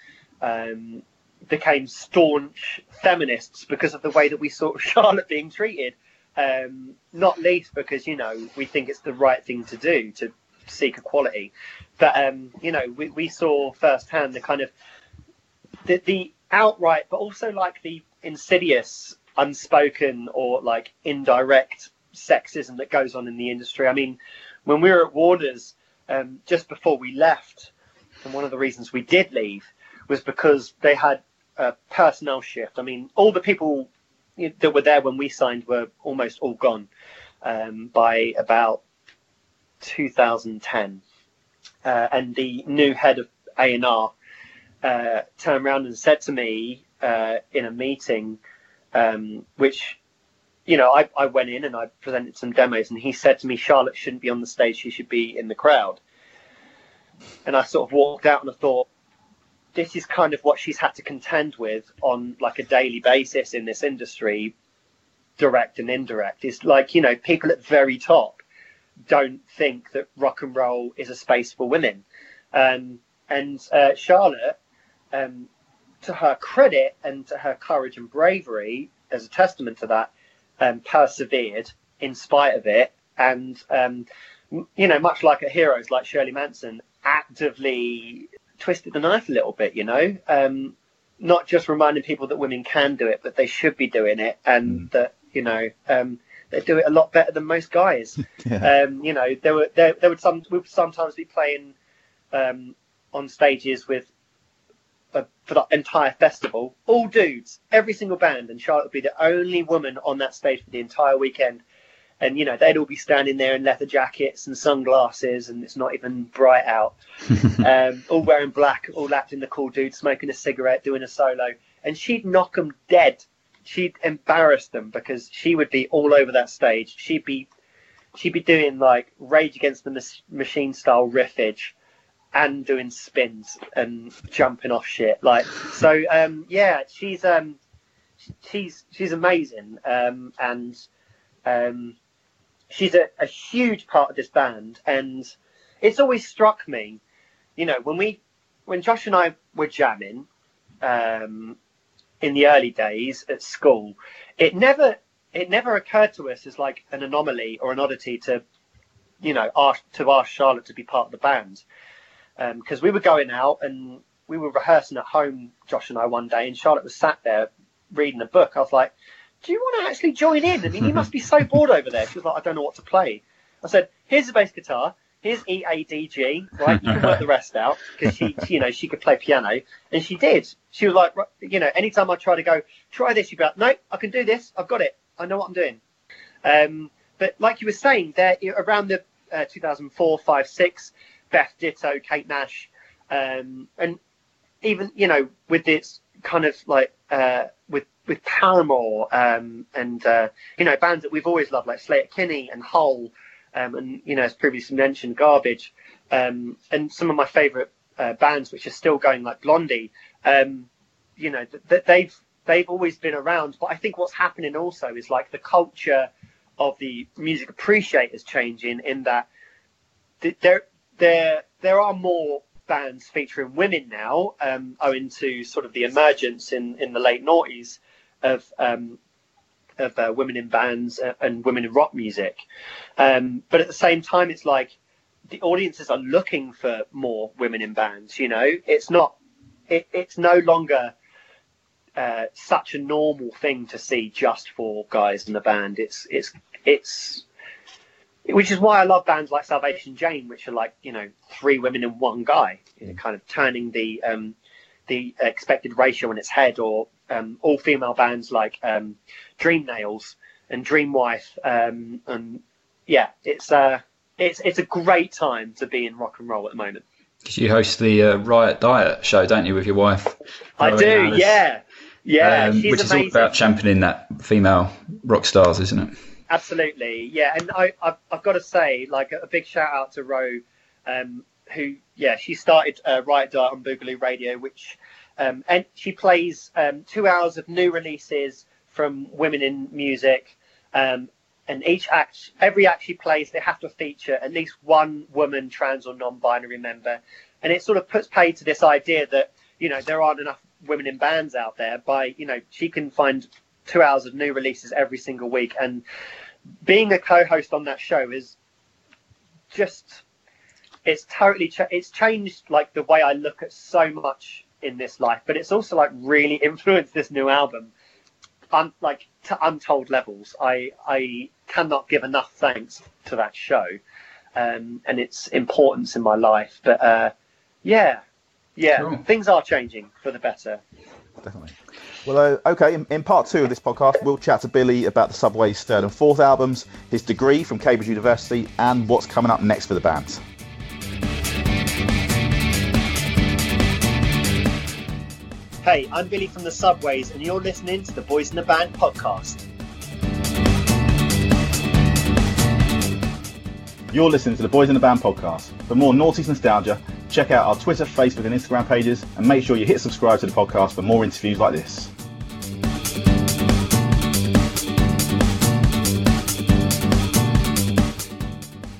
um, became staunch feminists because of the way that we saw <laughs> Charlotte being treated. Um, not least because you know we think it's the right thing to do to seek equality, but um, you know we, we saw firsthand the kind of the, the outright, but also like the insidious, unspoken or like indirect sexism that goes on in the industry. I mean, when we were at Warner's, um, just before we left, and one of the reasons we did leave was because they had a personnel shift. I mean, all the people that were there when we signed were almost all gone um, by about 2010, uh, and the new head of A and R uh, turned around and said to me uh, in a meeting, um, which you know, I, I went in and I presented some demos, and he said to me, Charlotte shouldn't be on the stage; she should be in the crowd. And I sort of walked out and I thought, this is kind of what she's had to contend with on like a daily basis in this industry, direct and indirect. Is like you know, people at the very top don't think that rock and roll is a space for women, um, and uh, Charlotte. Um, to her credit and to her courage and bravery, as a testament to that, um, persevered in spite of it, and um, you know, much like a heroes like Shirley Manson, actively twisted the knife a little bit. You know, um, not just reminding people that women can do it, but they should be doing it, and mm. that you know. Um, they do it a lot better than most guys. <laughs> yeah. Um, you know, there were there, there would some we would sometimes be playing um, on stages with for the entire festival, all dudes, every single band, and Charlotte would be the only woman on that stage for the entire weekend. And you know they'd all be standing there in leather jackets and sunglasses, and it's not even bright out. <laughs> um, all wearing black, all acting the cool dude, smoking a cigarette, doing a solo, and she'd knock them dead. She'd embarrass them because she would be all over that stage. She'd be, she'd be doing like Rage Against the Machine style riffage and doing spins and jumping off shit. Like so, um, yeah, she's um, she's she's amazing, um, and um, she's a, a huge part of this band. And it's always struck me, you know, when we when Josh and I were jamming um, in the early days at school, it never it never occurred to us as like an anomaly or an oddity to you know ask to ask Charlotte to be part of the band because um, we were going out and we were rehearsing at home, Josh and I, one day, and Charlotte was sat there reading a book. I was like, "Do you want to actually join in? I mean, you must be so bored over there." She was like, "I don't know what to play." I said, "Here's the bass guitar. Here's E A D G. Right, you can work the rest out because she, you know, she could play piano, and she did. She was like, you know, anytime I try to go try this, she'd be like, "No, I can do this. I've got it. I know what I'm doing." Um, but like you were saying, there around the uh, 2004, 5, 6 Beth Ditto, Kate Nash, um, and even you know with this kind of like uh, with with Paramore um, and uh, you know bands that we've always loved like Sleater-Kinney and Hole, um, and you know as previously mentioned Garbage, um, and some of my favourite uh, bands which are still going like Blondie. Um, you know that they've they've always been around, but I think what's happening also is like the culture of the music appreciators changing in that there there there are more bands featuring women now, um, owing to sort of the emergence in, in the late noughties of um, of uh, women in bands and women in rock music. Um, but at the same time, it's like the audiences are looking for more women in bands. You know, it's not it, it's no longer uh, such a normal thing to see just for guys in the band. It's it's it's which is why I love bands like Salvation Jane, which are like you know three women and one guy, you know, kind of turning the um, the expected ratio on its head, or um, all female bands like um, Dream Nails and Dream Wife, um, and yeah, it's uh, it's it's a great time to be in rock and roll at the moment. You host the uh, Riot Diet show, don't you, with your wife? I do, Alice? yeah, yeah. Um, which is all about championing that female rock stars, isn't it? Absolutely, yeah. And I, I've, I've got to say, like a, big shout out to Ro, um, who, yeah, she started uh, Riot Diet on Boogaloo Radio, which, um, and she plays um, two hours of new releases from women in music. Um, and each act, every act she plays, they have to feature at least one woman, trans or non-binary member, and it sort of puts pay to this idea that you know there aren't enough women in bands out there. By you know, she can find two hours of new releases every single week. And being a co-host on that show is just it's totally cha- it's changed like the way I look at so much in this life, but it's also like really influenced this new album. I'm like to untold levels. I I cannot give enough thanks to that show um, and its importance in my life. But uh, yeah, yeah, cool. things are changing for the better. definitely. Well, uh, okay. In, in, part two of this podcast, we'll chat to Billy about the Subway's third and fourth albums, his degree from Cambridge University, and what's coming up next for the band. Hey, I'm Billy from the Subways, and you're listening to the Boys in the Band podcast. You're listening to the Boys in the Band podcast. For more Noughties nostalgia, check out our Twitter, Facebook, and Instagram pages, and make sure you hit subscribe to the podcast for more interviews like this.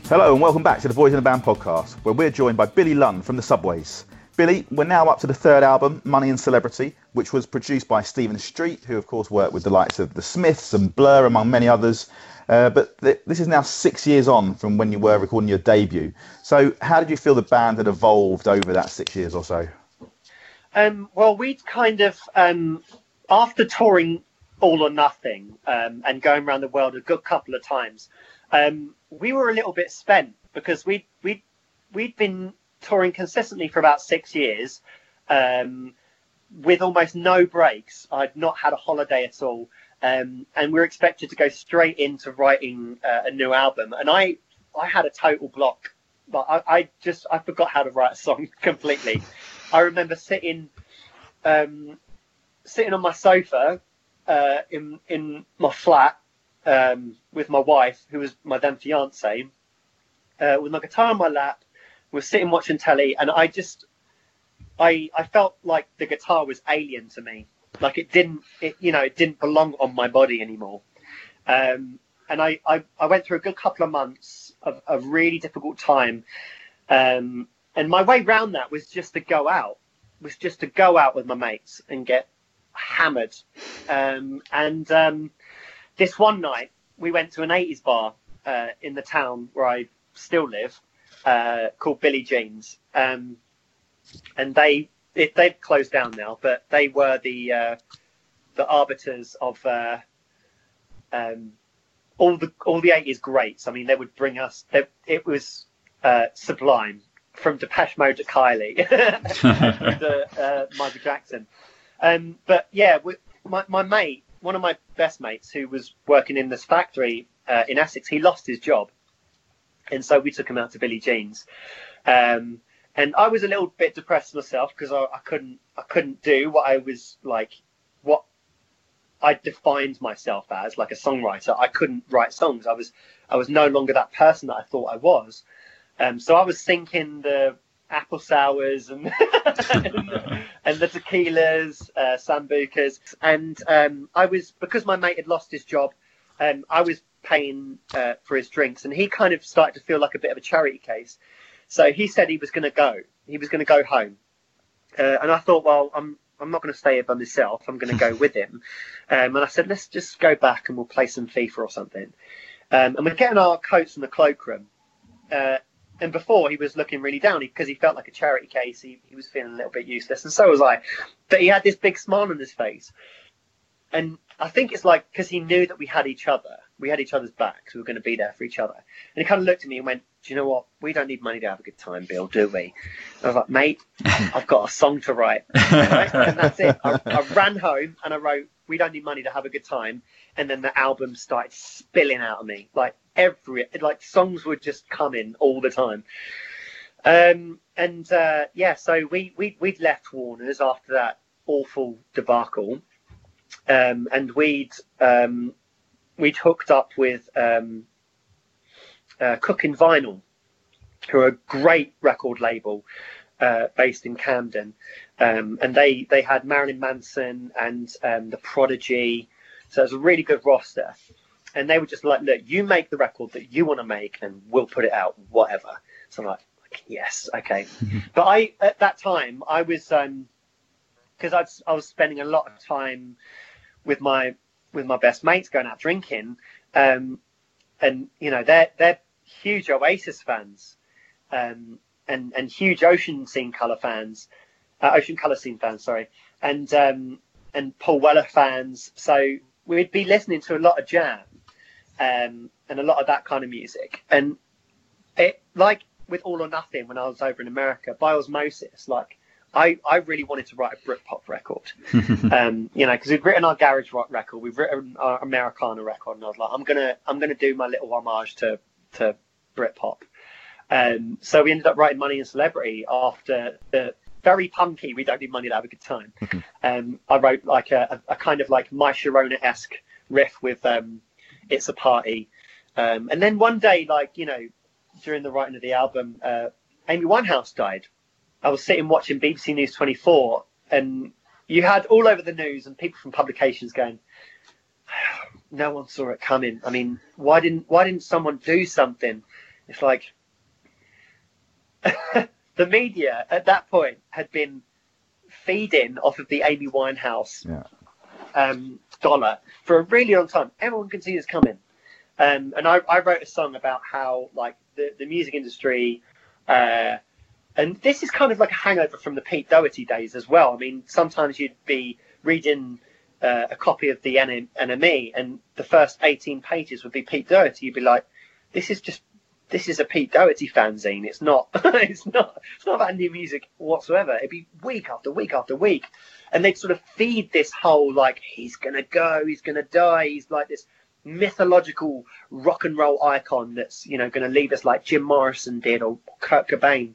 Hello and welcome back to the Boys in the Band podcast, where we're joined by Billy Lunn from the Subways. Billy, we're now up to the third album, Money and Celebrity, which was produced by Stephen Street, who of course worked with the likes of The Smiths and Blur, among many others. Uh, but th- this is now six years on from when you were recording your debut. So, how did you feel the band had evolved over that six years or so? Um, well, we'd kind of, um, after touring All or Nothing um, and going around the world a good couple of times, um, we were a little bit spent because we we we'd been touring consistently for about six years um, with almost no breaks. I'd not had a holiday at all. Um, and we are expected to go straight into writing uh, a new album. And I, I had a total block, but I, I, just I forgot how to write a song <laughs> completely. I remember sitting, um, sitting on my sofa uh, in in my flat um, with my wife, who was my then fiance, uh, with my guitar on my lap, was sitting watching telly, and I just, I, I felt like the guitar was alien to me. Like it didn't, it, you know, it didn't belong on my body anymore. Um, and I, I, I, went through a good couple of months of a really difficult time. Um, and my way round that was just to go out, was just to go out with my mates and get hammered. Um, and um, this one night, we went to an 80s bar uh, in the town where I still live uh, called Billy Jean's, um, and they it, they've closed down now, but they were the uh, the arbiters of uh, um, all the all the eighties greats. I mean, they would bring us. They, it was uh, sublime from Depeche Mode to Kylie <laughs> <laughs> to uh, Michael Jackson. Um, but yeah, we, my my mate, one of my best mates, who was working in this factory uh, in Essex, he lost his job and so we took him out to Billy Jean's. Um, and I was a little bit depressed myself because I, I, couldn't I couldn't do what I was like what I defined myself as like a songwriter. I couldn't write songs. I was I was no longer that person that I thought I was. Um, so I was thinking the apple sours and and, <laughs> and, the tequilas, uh, sambucas, and um, I was because my mate had lost his job. Um, I was paying uh, for his drinks, and he kind of started to feel like a bit of a charity case. So he said he was going to go. He was going to go home, uh, and I thought, well, I'm I'm not going to stay here by myself. I'm going to go with him. <laughs> Um, and I said, let's just go back and we'll play some FIFA or something. Um, and we're getting our coats from the cloakroom. Uh, and before he was looking really down because he, he, felt like a charity case. He, he was feeling a little bit useless, and so was I. But he had this big smile on his face, and I think it's like because he knew that we had each other we had each other's backs. We were going to be there for each other. And he kind of looked at me and went, "Do you know what? We don't need money to have a good time, Bill, do we?" I was like, "Mate, <laughs> I've got a song to write." <laughs> Right? and that's it. I, I, ran home and I wrote, "We don't need money to have a good time." And then the album started spilling out of me, like every like songs would just come in all the time. Um, and uh, yeah, so we we we'd left Warner's after that awful debacle. Um, and we'd um, we'd hooked up with um, uh, Cooking Vinyl, who are a great record label uh, based in Camden, um, and they they had Marilyn Manson and um, the Prodigy, so it was a really good roster. And they were just like, look, you make the record that you want to make, and we'll put it out, whatever. So I'm like, yes, okay. <laughs> but I at that time I was because um, I was spending a lot of time with my with my best mates going out drinking, um, and you know they're they're huge Oasis fans, um, and and huge Ocean Scene Color fans, uh, Ocean Color Scene fans, sorry, and um, and Paul Weller fans. So we'd be listening to a lot of jam, um, and a lot of that kind of music, and it like with All or Nothing when I was over in America by osmosis, like I, I really wanted to write a Britpop record, <laughs> um, you know, because we've written our garage rock record, we've written our Americana record, and I was like, I'm gonna I'm gonna do my little homage to to Britpop. Um, so we ended up writing Money and Celebrity after the very punky. We don't need money to have a good time. um, I wrote like a, a, kind of like My Sharona esque riff with um, "It's a Party," um, and then one day, like you know, during the writing of the album, uh, Amy Winehouse died. I was sitting watching BBC News 24, and you had all over the news and people from publications going, <sighs> "No one saw it coming." I mean, why didn't why didn't someone do something? It's like <laughs> the media at that point had been feeding off of the Amy Winehouse Yeah. um, dollar for a really long time. Everyone can see this coming. Um, and I, I wrote a song about how like the, the music industry, uh, and this is kind of like a hangover from the Pete Doherty days as well. I mean, sometimes you'd be reading uh, a copy of the NME, and the first 18 pages would be Pete Doherty. You'd be like, this is just this is a Pete Doherty fanzine. It's not. <laughs> it's not. It's not about new music whatsoever. It'd be week after week after week, and they'd sort of feed this whole like he's gonna go, he's gonna die. He's like this mythological rock and roll icon that's you know going to leave us like Jim Morrison did or Kurt Cobain,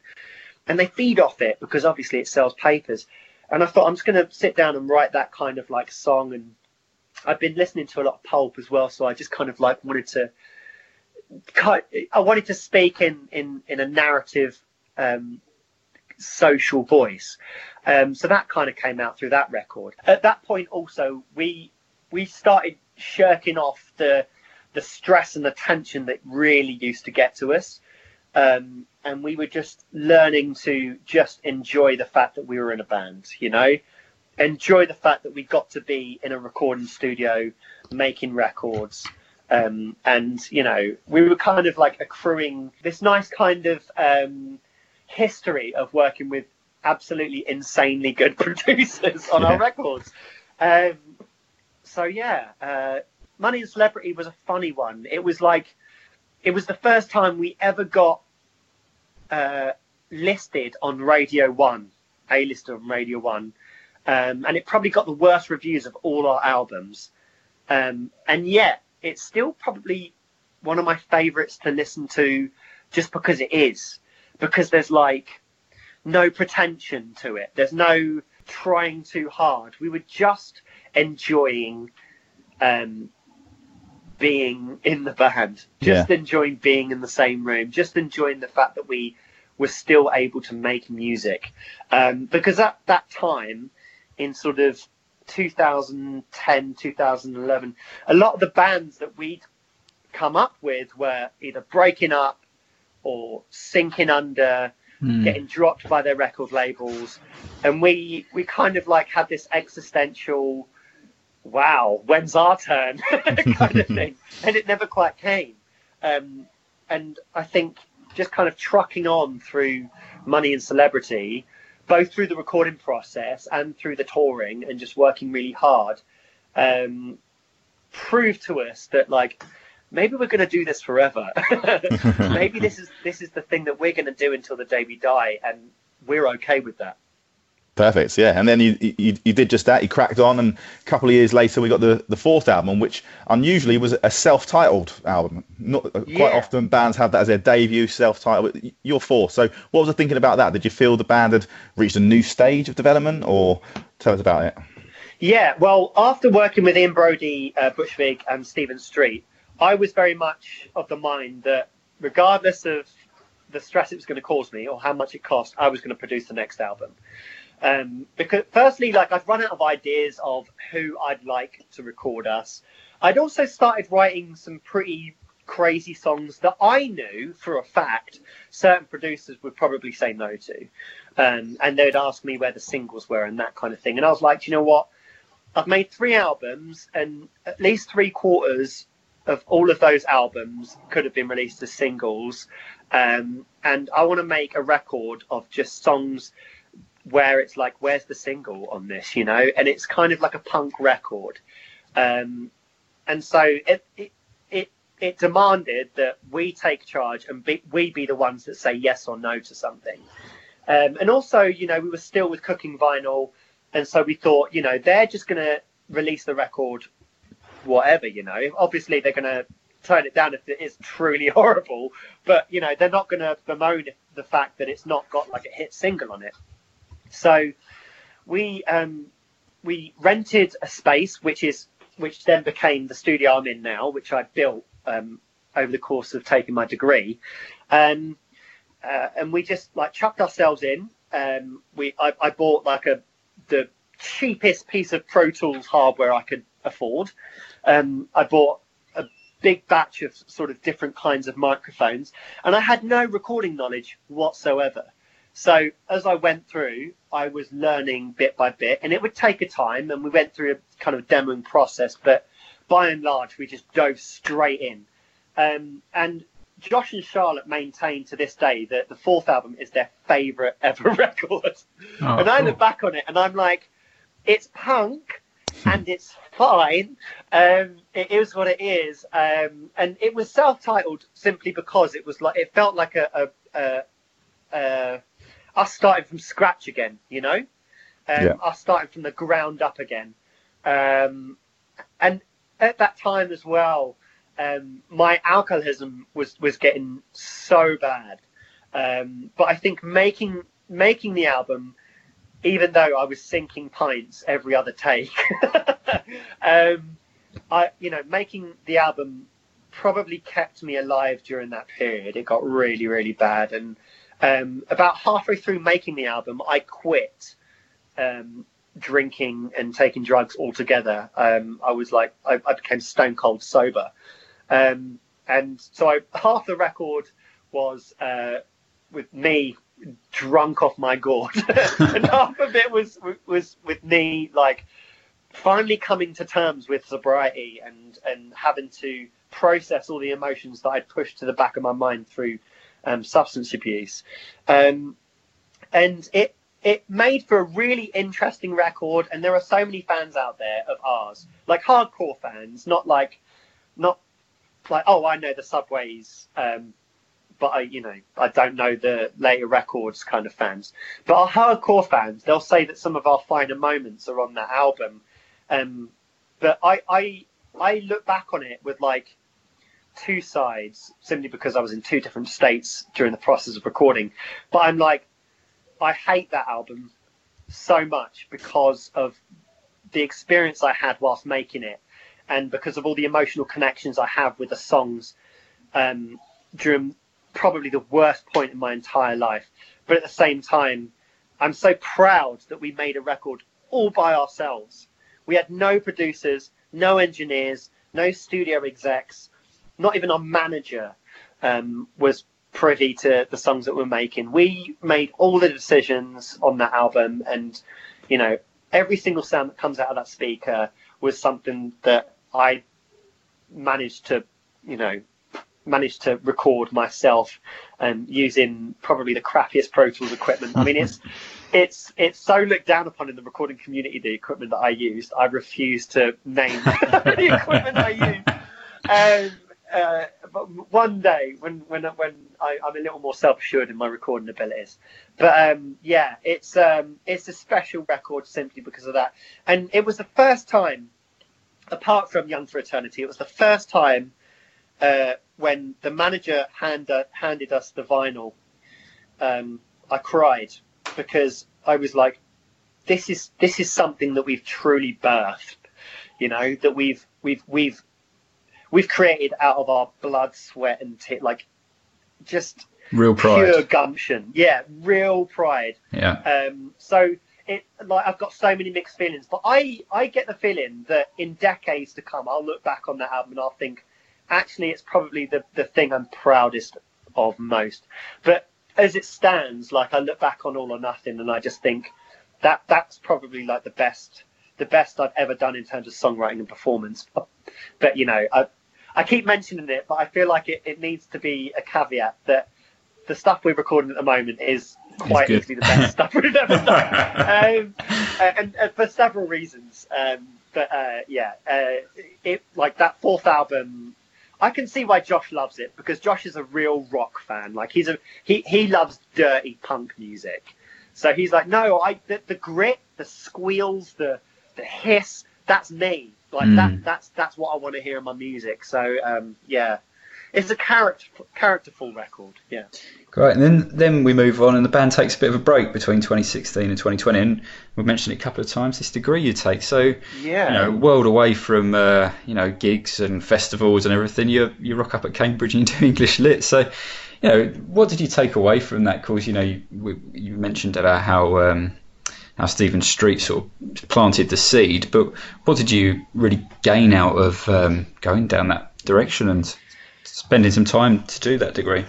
and they feed off it because obviously it sells papers. And I thought I'm just going to sit down and write that kind of like song. And I've been listening to a lot of pulp as well, so I just kind of like wanted to I wanted to speak in in in a narrative um, social voice. Um, so that kind of came out through that record. At that point, also we we started shirking off the the stress and the tension that really used to get to us, um, and we were just learning to just enjoy the fact that we were in a band. You know, enjoy the fact that we got to be in a recording studio making records. Um, and you know we were kind of like accruing this nice kind of um, history of working with absolutely insanely good <laughs> producers on our records. Um, so yeah, uh, Money and Celebrity was a funny one. It was like it was the first time we ever got uh, listed on Radio One, a list on Radio One, um, and it probably got the worst reviews of all our albums. Um, and yet, it's still probably one of my favorites to listen to, just because it is, because there's like no pretension to it. There's no trying too hard. We were just enjoying um, being in the band, just enjoying being in the same room, just enjoying the fact that we were still able to make music. Um, because at that time, in sort of 2010, 2011, a lot of the bands that we'd come up with were either breaking up or sinking under, getting dropped by their record labels, and we we kind of like had this existential, wow, when's our turn? <laughs> kind of thing, <laughs> and it never quite came. Um, and I think just kind of trucking on through money and celebrity, both through the recording process and through the touring, and just working really hard, um, proved to us that like maybe we're going to do this forever. <laughs> <laughs> maybe this is this is the thing that we're going to do until the day we die, and we're okay with that. Perfect, yeah. And then you, you you did just that. You cracked on, and a couple of years later, we got the the fourth album, which unusually was a self-titled album. Not uh, quite often bands have that as their debut self-titled. You're fourth. So, what was the thinking about that? Did you feel the band had reached a new stage of development, or tell us about it? Yeah, well, after working with Ian Broudie, uh, Butch Vig, and Stephen Street, I was very much of the mind that regardless of the stress it was going to cause me or how much it cost, I was going to produce the next album. Um, because firstly, like I've run out of ideas of who I'd like to record us. I'd also started writing some pretty crazy songs that I knew for a fact certain producers would probably say no to. Um, and they'd ask me where the singles were and that kind of thing. And I was like, you know what? I've made three albums, and at least three quarters of all of those albums could have been released as singles. Um, and I want to make a record of just songs where it's like, where's the single on this, you know? And it's kind of like a punk record. Um, and so it, it, it, it demanded that we take charge and be, we be the ones that say yes or no to something. Um, and also, you know, we were still with Cooking Vinyl, and so we thought, you know, they're just going to release the record, whatever, you know. Obviously, they're going to turn it down if it is truly <laughs> horrible, but you know, they're not going to bemoan the fact that it's not got like a hit single on it. So we um, we rented a space, which is which then became the studio I'm in now, which I built um, over the course of taking my degree. Um, uh, and we just like chucked ourselves in. Um, we I, I, bought like a the cheapest piece of Pro Tools hardware I could afford. Um, I bought a big batch of sort of different kinds of microphones, and I had no recording knowledge whatsoever. So as I went through, I was learning bit by bit, and it would take a time, and we went through a kind of demoing process, but by and large, we just dove straight in. Um, and Josh and Charlotte maintain to this day that the fourth album is their favourite <laughs> ever record. Oh, and I cool. look back on it and I'm like, it's punk and it's fine. Um, it is what it is. Um, and it was self-titled simply because it was like it felt like a, a, a, a us starting from scratch again. You know, um, yeah. us starting from the ground up again. Um, and at that time as well, um, my alcoholism was was getting so bad. Um, but I think making making the album, even though I was sinking pints every other take, <laughs> um, I you know making the album probably kept me alive during that period. It got really really bad, and um, about halfway through making the album, I quit um, drinking and taking drugs altogether. Um, I was like, I, I, became stone cold sober. Um, and so I, half the record was uh, with me drunk off my gourd, <laughs> and <laughs> half of it was was with me like finally coming to terms with sobriety and and having to process all the emotions that I'd pushed to the back of my mind through um, substance abuse. Um, and it it made for a really interesting record, and there are so many fans out there of ours, like hardcore fans, not like not like oh I know the Subways, um, but I you know I don't know the later records kind of fans. But our hardcore fans, they'll say that some of our finer moments are on that album. Um, but I I I look back on it with like two sides simply because I was in two different states during the process of recording. But I'm like, I hate that album so much because of the experience I had whilst making it, and because of all the emotional connections I have with the songs um, during probably the worst point in my entire life. But at the same time, I'm so proud that we made a record all by ourselves. We had no producers, no engineers, no studio execs not even our manager um, was privy to the songs that we're making. We made all the decisions on that album, and you know, every single sound that comes out of that speaker was something that I managed to, you know, managed to record myself and um, using probably the crappiest Pro Tools equipment. I mean, it's <laughs> it's it's so looked down upon in the recording community. The equipment that I used, I refuse to name <laughs> the equipment I used. Um, uh, but one day when when when I, am a little more self assured in my recording abilities. But um, yeah, it's um, it's a special record simply because of that. And it was the first time, apart from Young for Eternity, it was the first time uh, when the manager hand, uh, handed us the vinyl. Um, I cried because I was like, "This is this is something that we've truly birthed." You know that we've we've we've we've created out of our blood, sweat, and t- like just real pride, pure gumption. Yeah, real pride. Yeah. Um. So it like I've got so many mixed feelings, but I I get the feeling that in decades to come, I'll look back on that album and I'll think, actually, it's probably the the thing I'm proudest of most. But as it stands, like I look back on All or Nothing, and I just think that that's probably like the best the best I've ever done in terms of songwriting and performance. But you know, I, I keep mentioning it, but I feel like it, it needs to be a caveat that the stuff we're recording at the moment is quite easily the best <laughs> stuff we've ever done, <laughs> um, and, and, for several reasons. Um, but uh, yeah, uh, it like that fourth album. I can see why Josh loves it because Josh is a real rock fan. Like he's a he he loves dirty punk music. So he's like, no, I the, the grit, the squeals, the the hiss, that's me. Like Mm. that that's that's what I want to hear in my music. So um, yeah, it's a character characterful record. Yeah. Great, and then then we move on, and the band takes a bit of a break between 2016 and 2020. And we mentioned it a couple of times. This degree you take, so Yeah. you know, world away from uh, you know gigs and festivals and everything. You you rock up at Cambridge and you do <laughs> English lit. So, you know, what did you take away from that course? You know, you, we- you mentioned about how um, how Stephen Street sort of planted the seed, but what did you really gain out of um, going down that direction and spending some time to do that degree?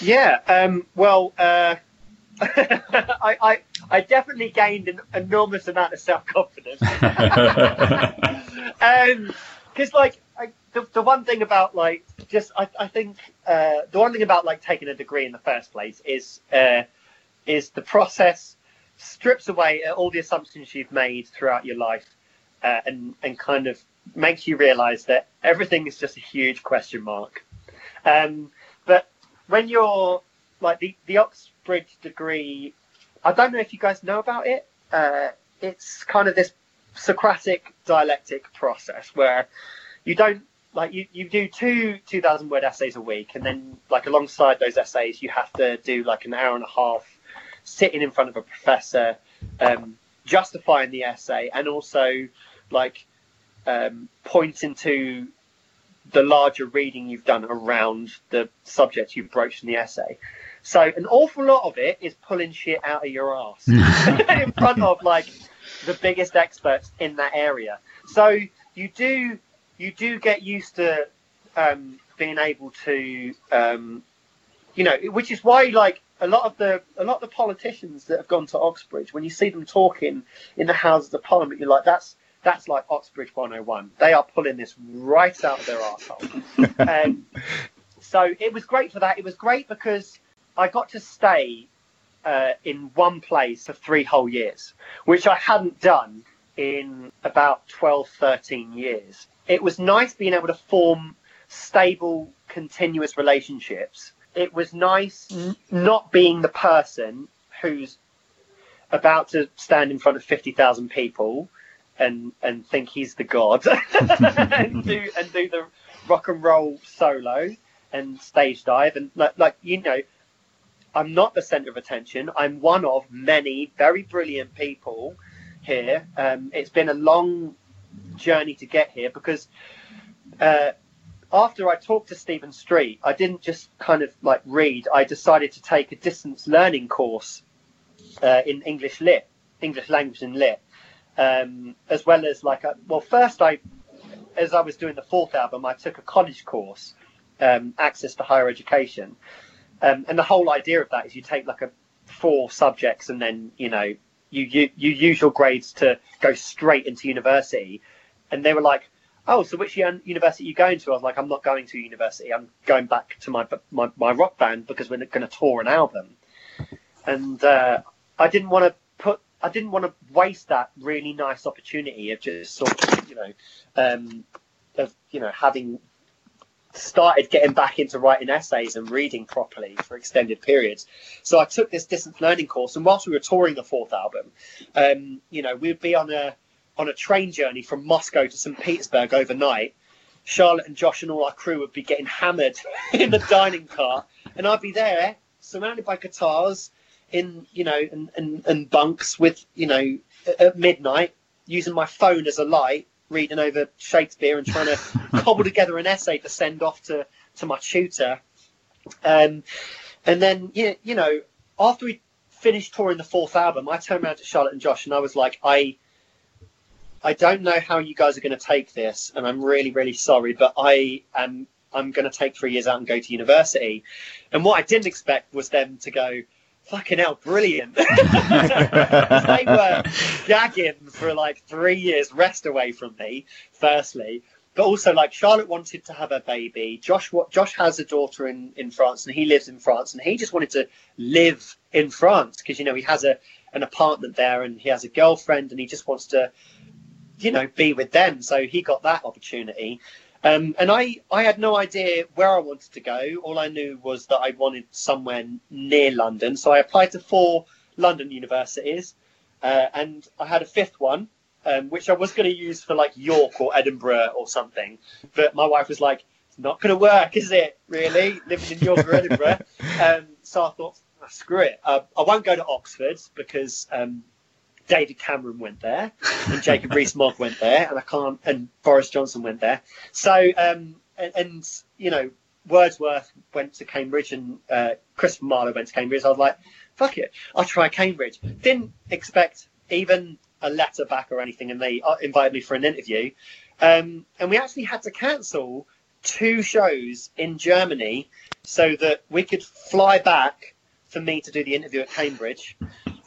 Yeah. Um, well, uh, <laughs> I, I I definitely gained an enormous amount of self confidence. <laughs> <laughs> um, because like I, the the one thing about like just I I think uh the one thing about like taking a degree in the first place is uh is the process strips away all the assumptions you've made throughout your life uh, and and kind of makes you realize that everything is just a huge question mark. Um, but when you're like the the Oxbridge degree, I don't know if you guys know about it. Uh, it's kind of this Socratic dialectic process where you don't like you, you do two two thousand word essays a week, and then like alongside those essays, you have to do like an hour and a half sitting in front of a professor, um, justifying the essay, and also like um, pointing to the larger reading you've done around the subject you've broached in the essay. So an awful lot of it is pulling shit out of your ass <laughs> <laughs> in front of like the biggest experts in that area. So you do you do get used to um, being able to um, you know, which is why like a lot of the a lot of the politicians that have gone to Oxbridge, when you see them talking in the Houses of Parliament, you're like, that's that's like Oxbridge 101. They are pulling this right out of their arsehole. <laughs> um, so it was great for that. It was great because I got to stay uh, in one place for three whole years, which I hadn't done in about 12, 13 years. It was nice being able to form stable, continuous relationships. It was nice n- not being the person who's about to stand in front of 50,000 people and and think he's the god <laughs> and do and do the rock and roll solo and stage dive and like, like you know I'm not the center of attention. I'm one of many very brilliant people here. Um, it's been a long journey to get here because uh, after I talked to Stephen Street, I didn't just kind of like read. I decided to take a distance learning course uh, in English lit, English language and lit, um, as well as like a, well, first I, as I was doing the fourth album, I took a college course, um, Access to Higher Education. Um, and the whole idea of that is you take like a four subjects and then you know you, you you use your grades to go straight into university. And they were like, "Oh, so which university are you going to?" I was like, "I'm not going to university. I'm going back to my my, my rock band because we're going to tour an album." And uh, I didn't want to put I didn't want to waste that really nice opportunity of just sort of you know um, of you know having started getting back into writing essays and reading properly for extended periods. So I took this distance learning course, and whilst we were touring the fourth album, um, you know, we'd be on a on a train journey from Moscow to St. Petersburg overnight. Charlotte and Josh and all our crew would be getting hammered <laughs> in the dining car, and I'd be there surrounded by guitars in you know and, and, and bunks with you know at midnight using my phone as a light reading over Shakespeare and trying to <laughs> cobble together an essay to send off to, to my tutor. Um, and then, you, you know, after we finished touring the fourth album, I turned around to Charlotte and Josh and I was like, I, I don't know how you guys are going to take this, and I'm really, really sorry, but I am, I'm going to take three years out and go to university. And what I didn't expect was them to go, fucking hell, brilliant. <laughs> they were gagging for like three years rest away from me, firstly. But also, like Charlotte wanted to have a baby. Josh, Josh has a daughter in, in France, and he lives in France, and he just wanted to live in France because you know he has a an apartment there, and he has a girlfriend, and he just wants to, you know, be with them. So he got that opportunity. Um, and I, I had no idea where I wanted to go. All I knew was that I wanted somewhere near London. So I applied to four London universities, uh, and I had a fifth one, um, which I was going to use for like York or Edinburgh or something. But my wife was like, "It's not going to work, is it? Really, living in York or Edinburgh?" <laughs> Um, so I thought, oh, "Screw it. Uh, I won't go to Oxford because." Um, David Cameron went there, and Jacob <laughs> Rees-Mogg went there, and I can't, and Boris Johnson went there. So, um, and, and you know, Wordsworth went to Cambridge, and uh, Christopher Marlowe went to Cambridge. I was like, fuck it, I'll try Cambridge. Didn't expect even a letter back or anything, and they uh, invited me for an interview. Um, and we actually had to cancel two shows in Germany so that we could fly back for me to do the interview at Cambridge.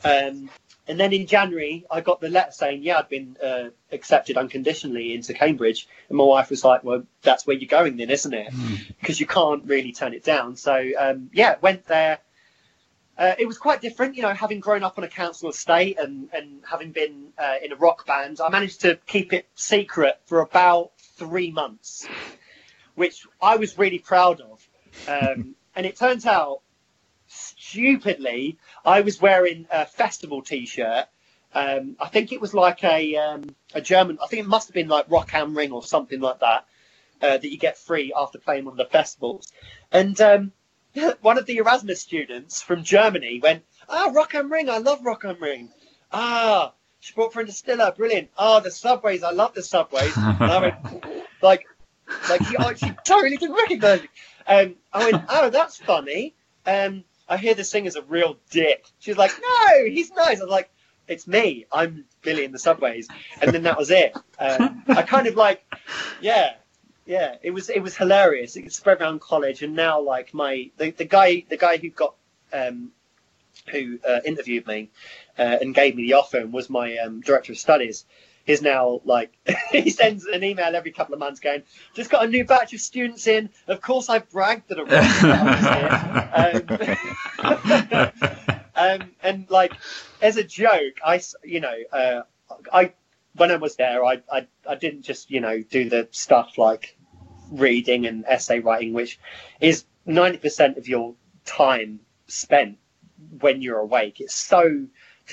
Um, and then in January, I got the letter saying, yeah, I'd been uh, accepted unconditionally into Cambridge. And my wife was like, well, that's where you're going then, isn't it? Because you can't really turn it down. So, um, yeah, went there. Uh, it was quite different, you know, having grown up on a council estate and, and having been uh, in a rock band. I managed to keep it secret for about three months, which I was really proud of. Um, <laughs> and it turns out, stupidly, I was wearing a festival T-shirt. Um, I think it was like a um, a German. I think it must have been like Rock am Ring or something like that uh, that you get free after playing one of the festivals. And um, <laughs> one of the Erasmus students from Germany went, "Ah, Rock am Ring. I love Rock am Ring. Ah, she brought for distiller. Brilliant. Ah, the subways. I love the subways." And I went, <laughs> like, like she, oh, she totally didn't recognise me. Um, I went, "Oh, that's funny." Um, I hear the singer's a real dick. She's like, no, he's nice. I was like, it's me. I'm Billy in the subways. And then that was it. Um, I kind of like, yeah, yeah. It was it was hilarious. It spread around college, and now like my the, the guy the guy who got um, who uh, interviewed me uh, and gave me the offer and was my um, director of studies is now like <laughs> he sends an email every couple of months going, just got a new batch of students in. Of course, I've bragged that I was here. Um, um, and like as a joke, I you know uh, I when I was there, I, I I didn't just you know do the stuff like reading and essay writing, which is ninety percent of your time spent when you're awake. It's so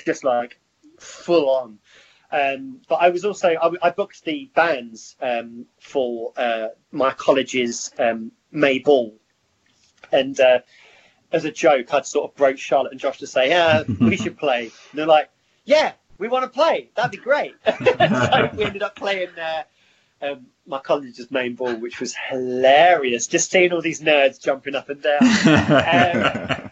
just like full on. Um, but I was also I, I booked the bands um, for uh, my college's um, May ball, and uh, as a joke, I'd sort of broach Charlotte and Josh to say, "Yeah, we <laughs> should play." And they're like, "Yeah, we want to play. That'd be great." <laughs> so we ended up playing uh, um, my college's May ball, which was hilarious. Just seeing all these nerds jumping up and down. <laughs> Um,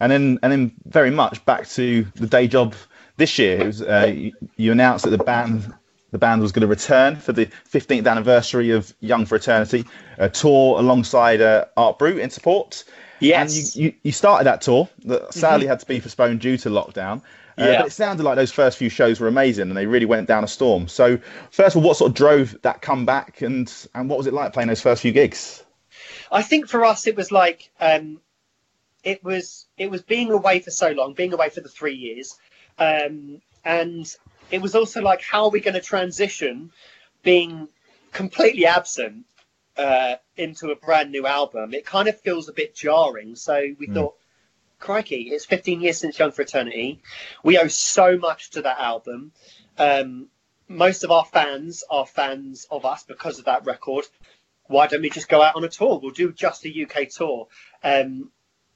And then, and then, very much back to the day job this year. It was, uh, you, you announced that the band, the band was going to return for the 15th anniversary of Young for Eternity, a tour alongside uh, Art Brut in support. Yes. And you, you, you started that tour that sadly had to be postponed due to lockdown. Uh, Yeah. But it sounded like those first few shows were amazing and they really went down a storm. So, first of all, what sort of drove that comeback and, and what was it like playing those first few gigs? I think for us it was like um, it was it was being away for so long, being away for the three years, um, and it was also like how are we going to transition being completely absent uh, into a brand new album? It kind of feels a bit jarring. So we thought, crikey, it's 15 years since Young for Eternity. We owe so much to that album. Um, most of our fans are fans of us because of that record why don't we just go out on a tour? We'll do just a UK tour. Um,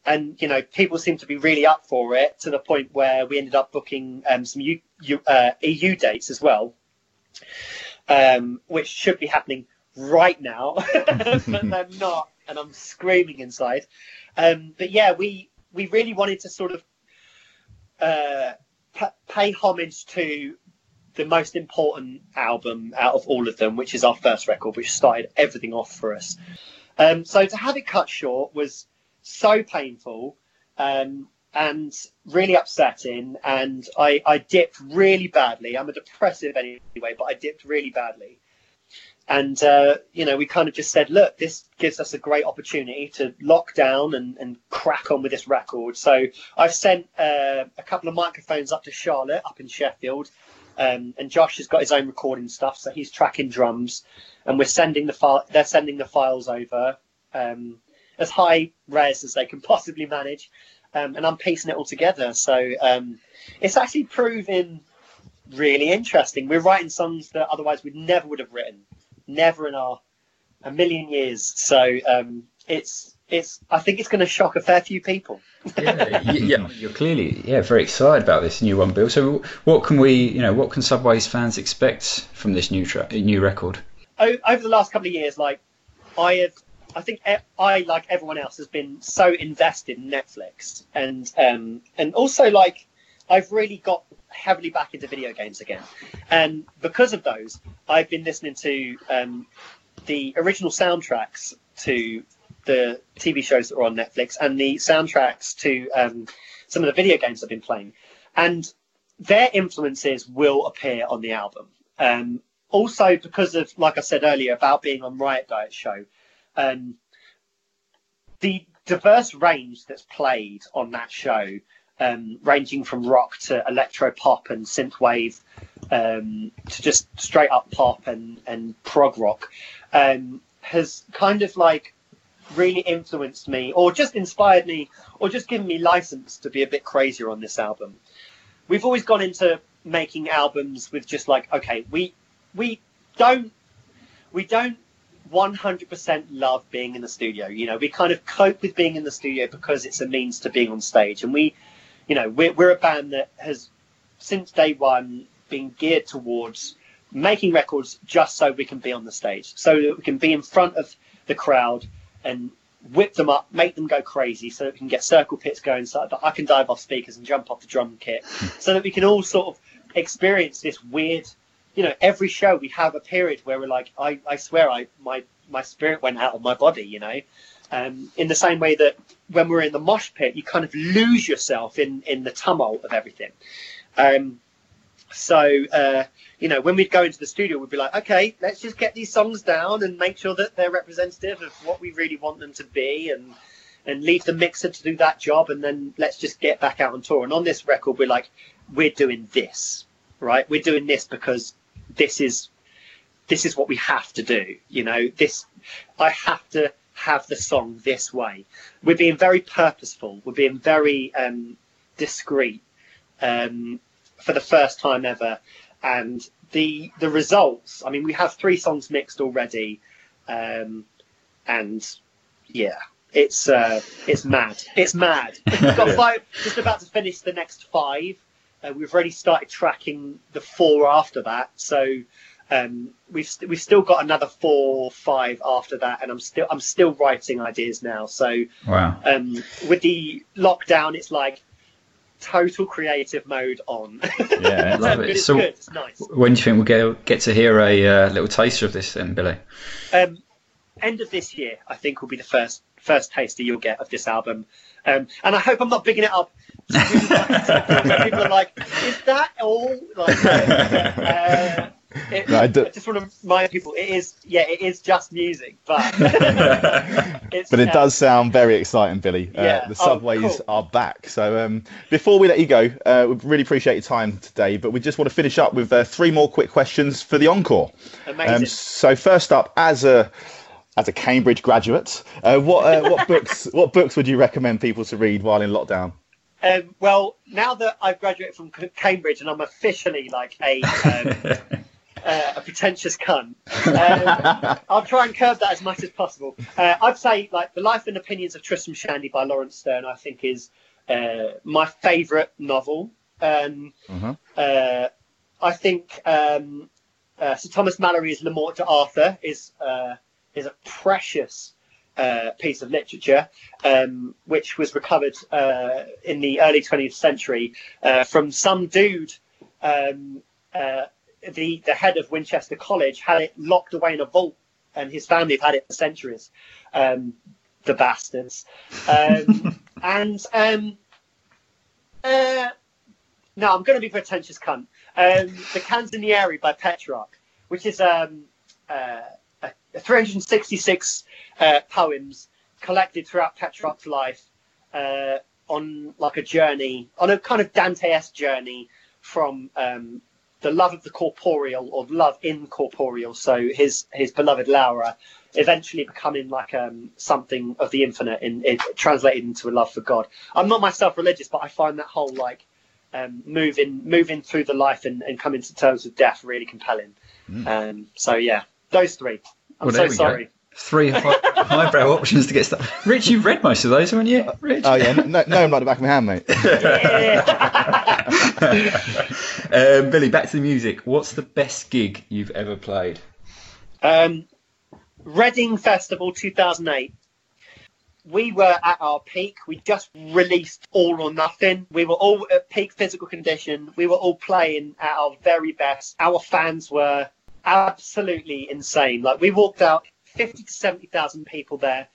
and, you know, people seem to be really up for it to the point where we ended up booking um, some U, U, uh, EU dates as well, um, which should be happening right now, <laughs> but they're <laughs> not. And I'm screaming inside. Um, but yeah, we, we really wanted to sort of uh, p- pay homage to the most important album out of all of them, which is our first record, which started everything off for us. Um, so to have it cut short was so painful um, and really upsetting. And I, I dipped really badly. I'm a depressive anyway, but I dipped really badly. And, uh, you know, we kind of just said, look, this gives us a great opportunity to lock down and, and crack on with this record. So I've sent uh, a couple of microphones up to Charlotte up in Sheffield. Um, and Josh has got his own recording stuff, so he's tracking drums, and we're sending the file. They're sending the files over um, as high res as they can <laughs> possibly manage, um, and I'm piecing it all together. So um, it's actually proving really interesting. We're writing songs that otherwise we never would have written, never in our a million years. So um, it's it's I think it's going to shock a fair few people. yeah, <laughs> yeah, you're clearly yeah very excited about this new one, Bill. So what can we you know what can Subways fans expect from this new tra- new record? Over the last couple of years, like I have. I think I, like everyone else, has been so invested in Netflix, and um, and also like I've really got heavily back into video games again, and because of those, I've been listening to um, the original soundtracks to the TV shows that are on Netflix and the soundtracks to um, some of the video games I've been playing, and their influences will appear on the album. Um, also, because of like I said earlier about being on Riot Diet show, um, the diverse range that's played on that show, um, ranging from rock to electro pop and synthwave, um, to just straight up pop and and prog rock, um, has kind of like really influenced me or just inspired me or just given me license to be a bit crazier on this album. We've always gone into making albums with just like okay, we we don't we don't 100% love being in the studio. You know, we kind of cope with being in the studio because it's a means to being on stage. And we, you know, we're, we're a band that has, since day one, been geared towards making records just so we can be on the stage, so that we can be in front of the crowd and whip them up, make them go crazy, so that we can get circle pits going, so that I can dive off speakers and jump off the drum kit, so that we can all sort of experience this weird. You know, every show we have a period where we're like, I, I swear, I my my spirit went out of my body. You know, um, in the same way that when we're in the mosh pit, you kind of lose yourself in in the tumult of everything. Um, so uh, you know, when we'd go into the studio, we'd be like, okay, let's just get these songs down and make sure that they're representative of what we really want them to be, and and leave the mixer to do that job, and then let's just get back out on tour. And on this record, we're like, we're doing this, right? We're doing this because this is this is what we have to do. You know, this I have to have the song this way. We're being very purposeful. We're being very um, discreet um, for the first time ever and the the results. I mean, we have three songs mixed already, um, and yeah, it's uh, it's mad. It's mad. We've got <laughs> five, just about to finish the next five. Uh, we've already started tracking the four after that, so um, we've st- we've still got another four, or five after that, and I'm still I'm still writing ideas now. So wow. um, with the lockdown, it's like total creative mode on. <laughs> Yeah, love it. it's so, good. It's nice. When do you think we'll get get to hear a uh, little taster of this, then, Billy? Um, end of this year, I think, will be the first first taster you'll get of this album. Um, and I hope I'm not bigging it up. people are like, "Is that all?" Like, uh, it, no, I. I, just want to remind people it is yeah it is just music but <laughs> but it does sound very exciting billy uh, yeah. the oh, subways oh, cool. are back so um, before we let you go uh, we really appreciate your time today but we just want to finish up with uh, three more quick questions for the encore Amazing. Um, so first up as a as a Cambridge graduate, uh, what what <laughs> books what books would you recommend people to read while in lockdown? Um, well, now that I've graduated from Cambridge and I'm officially like a um, <laughs> uh, a pretentious cunt. Um, I'll try and curb that as much as possible. Uh, I'd say like the Life and Opinions of Tristram Shandy by Laurence Sterne. I think is uh, my favourite novel. Um, uh-huh. I think um, uh, Sir Thomas Malory's Le Morte d'Arthur is uh, is a precious uh, piece of literature, um, which was recovered uh, in the early 20th century uh, from some dude um, the the head of Winchester College had it locked away in a vault, and his family have had it for centuries. Um, the bastards. Um, <laughs> and um, uh, no, I'm going to be pretentious cunt. Um, the Canzoniere by Petrarch, which is um, uh, 366 uh, poems collected throughout Petrarch's life uh, on like a journey, on a kind of Dante-esque journey from um, the love of the corporeal or love incorporeal. So his his beloved Laura eventually becoming like um, something of the infinite in it translated into a love for God. I'm not myself religious, but I find that whole like um, moving moving through the life and, and coming to terms with death really compelling. Mm. Um, so yeah, those three. I'm well, so sorry. Go. Three high, <laughs> highbrow options to get started. Rich, you've read most of those, haven't you? Rich? Oh yeah, no, no, I'm like the back of my hand, mate. <laughs> um, Billy, back to the music. What's the best gig you've ever played? Um, Reading Festival 2008. We were at our peak. We just released All or Nothing. We were all at peak physical condition. We were all playing at our very best. Our fans were absolutely insane. Like we walked out, 50 to 70,000 people there.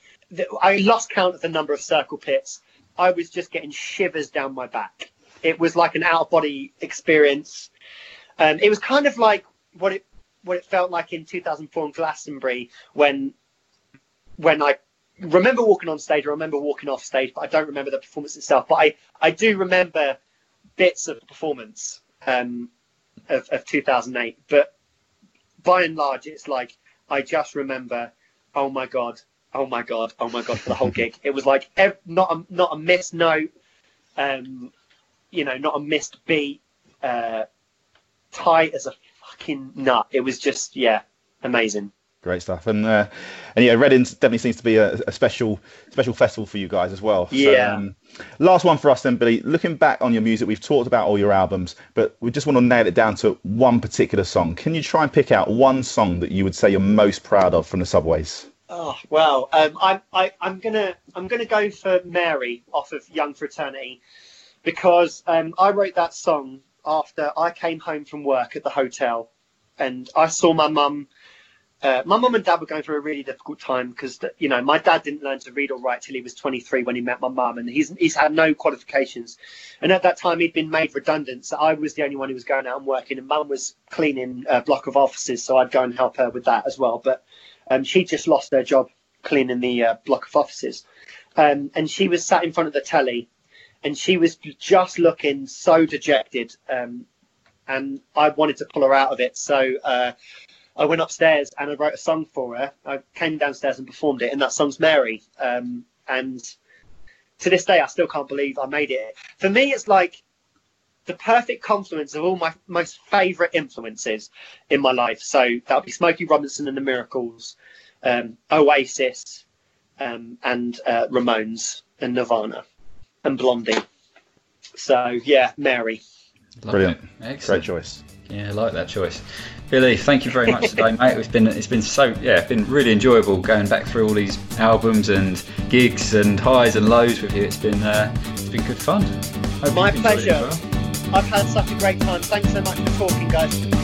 I lost count of the number of circle pits. I was just getting shivers down my back. It was like an out of body experience. Um, it was kind of like what it what it felt like in 2004 in Glastonbury when when I remember walking on stage. I remember walking off stage, but I don't remember the performance itself. But I, I do remember bits of the performance um, of, of 2008. But by and large, it's like I just remember, oh my god, oh my god, oh my god for the whole gig. It was like ev- not a not a missed note, um, you know, not a missed beat, uh, tight as a fucking nut. It was just yeah, amazing. Great stuff, and uh, and yeah, Reading definitely seems to be a, a, special special festival for you guys as well. Yeah. So, um, last one for us then, Billy. Looking back on your music, we've talked about all your albums, but we just want to nail it down to one particular song. Can you try and pick out one song that you would say you're most proud of from the Subways? Oh well, um, I'm I, am i am gonna I'm gonna go for Mary off of Young for Eternity because um, I wrote that song after I came home from work at the hotel, and I saw my mum. Uh, my mum and dad were going through a really difficult time because you know my dad didn't learn to read or write till he was 23 when he met my mum, and he's he's had no qualifications. And at that time he'd been made redundant, so I was the only one who was going out and working, and mum was cleaning a block of offices, so I'd go and help her with that as well. But um, she just lost her job cleaning the uh, block of offices, um, and she was sat in front of the telly and she was just looking so dejected. Um, and I wanted to pull her out of it. So uh, I went upstairs and I wrote a song for her. I came downstairs and performed it, and that song's Mary. Um, and to this day, I still can't believe I made it. For me, it's like the perfect confluence of all my most favourite influences in my life. So that would be Smokey Robinson and the Miracles, um, Oasis, um, and uh, Ramones and Nirvana and Blondie. So yeah, Mary. Love Brilliant. Great choice. Yeah, I like that choice. Billy, thank you very much today, <laughs> mate. It's been it's been so yeah, it's been really enjoyable going back through all these albums and gigs and highs and lows with you. It's been uh, it's been good fun. Hope My pleasure. Well. I've had such a great time. Thanks so much for talking, guys.